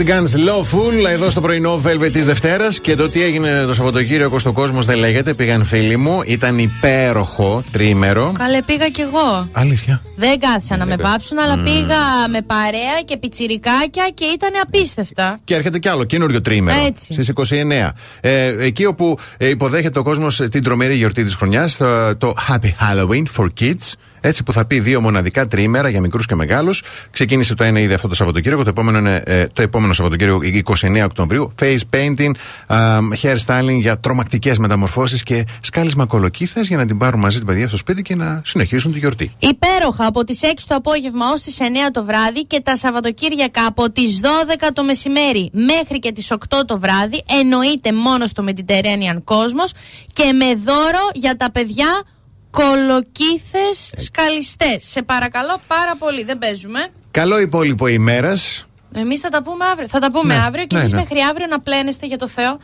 Cardigans Lawful εδώ στο πρωινό Velvet της Δευτέρας και το τι έγινε το Σαββατοκύριακο στον κόσμος δεν λέγεται. Πήγαν φίλοι μου, ήταν υπέροχο τρίμερο. Καλέ, πήγα κι εγώ. Αλήθεια. Δεν κάθισαν να με είπε. πάψουν, αλλά Μμμ. πήγα με παρέα και πιτσιρικάκια και ήταν απίστευτα. Και έρχεται κι άλλο καινούριο τρίμερο. Έτσι. Στις 29. Ε, εκεί όπου ε, υποδέχεται ο κόσμος την τρομερή γιορτή της χρονιάς, το, το Happy Halloween for Kids. Έτσι που θα πει δύο μοναδικά τριήμερα για μικρούς και μεγάλους. Ξεκίνησε το ένα ήδη αυτό το Σαββατοκύριακο. Το επόμενο είναι ε, το επόμενο Σαββατοκύριακο 29 Οκτωβρίου. Face painting, α, hair styling για τρομακτικές μεταμορφώσεις και σκάλισμα κολοκύθας για να την πάρουν μαζί την παιδιά στο σπίτι και να συνεχίσουν τη γιορτή. Υπέροχα από τις 6 το απόγευμα ως τις 9 το βράδυ και τα Σαββατοκύριακα από τις 12 το μεσημέρι μέχρι και τις 8 το βράδυ εννοείται μόνο στο Mediterranean Cosmos και με δώρο για τα παιδιά κολοκύθες σκαλιστές. Σε παρακαλώ πάρα πολύ, δεν παίζουμε. Καλό υπόλοιπο ημέρας. Εμείς θα τα πούμε αύριο. Θα τα πούμε Ναι, αύριο και ναι, εσείς ναι. μέχρι αύριο να πλένεστε για το Θεό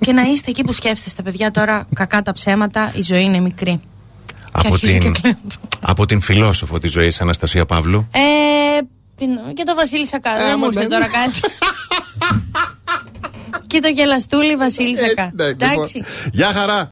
και να είστε εκεί που σκέφτεστε παιδιά τώρα κακά τα ψέματα, η ζωή είναι μικρή. Από αρχίζει την, και κλαίω. από την φιλόσοφο της ζωής, Αναστασία Παύλου. Ε, την, και το Βασίλη Σακά. Ε, Δεν μου ήρθε τώρα κάτι. και το γελαστούλη Βασίλη Σακά. ναι, Εντάξει. Γεια χαρά!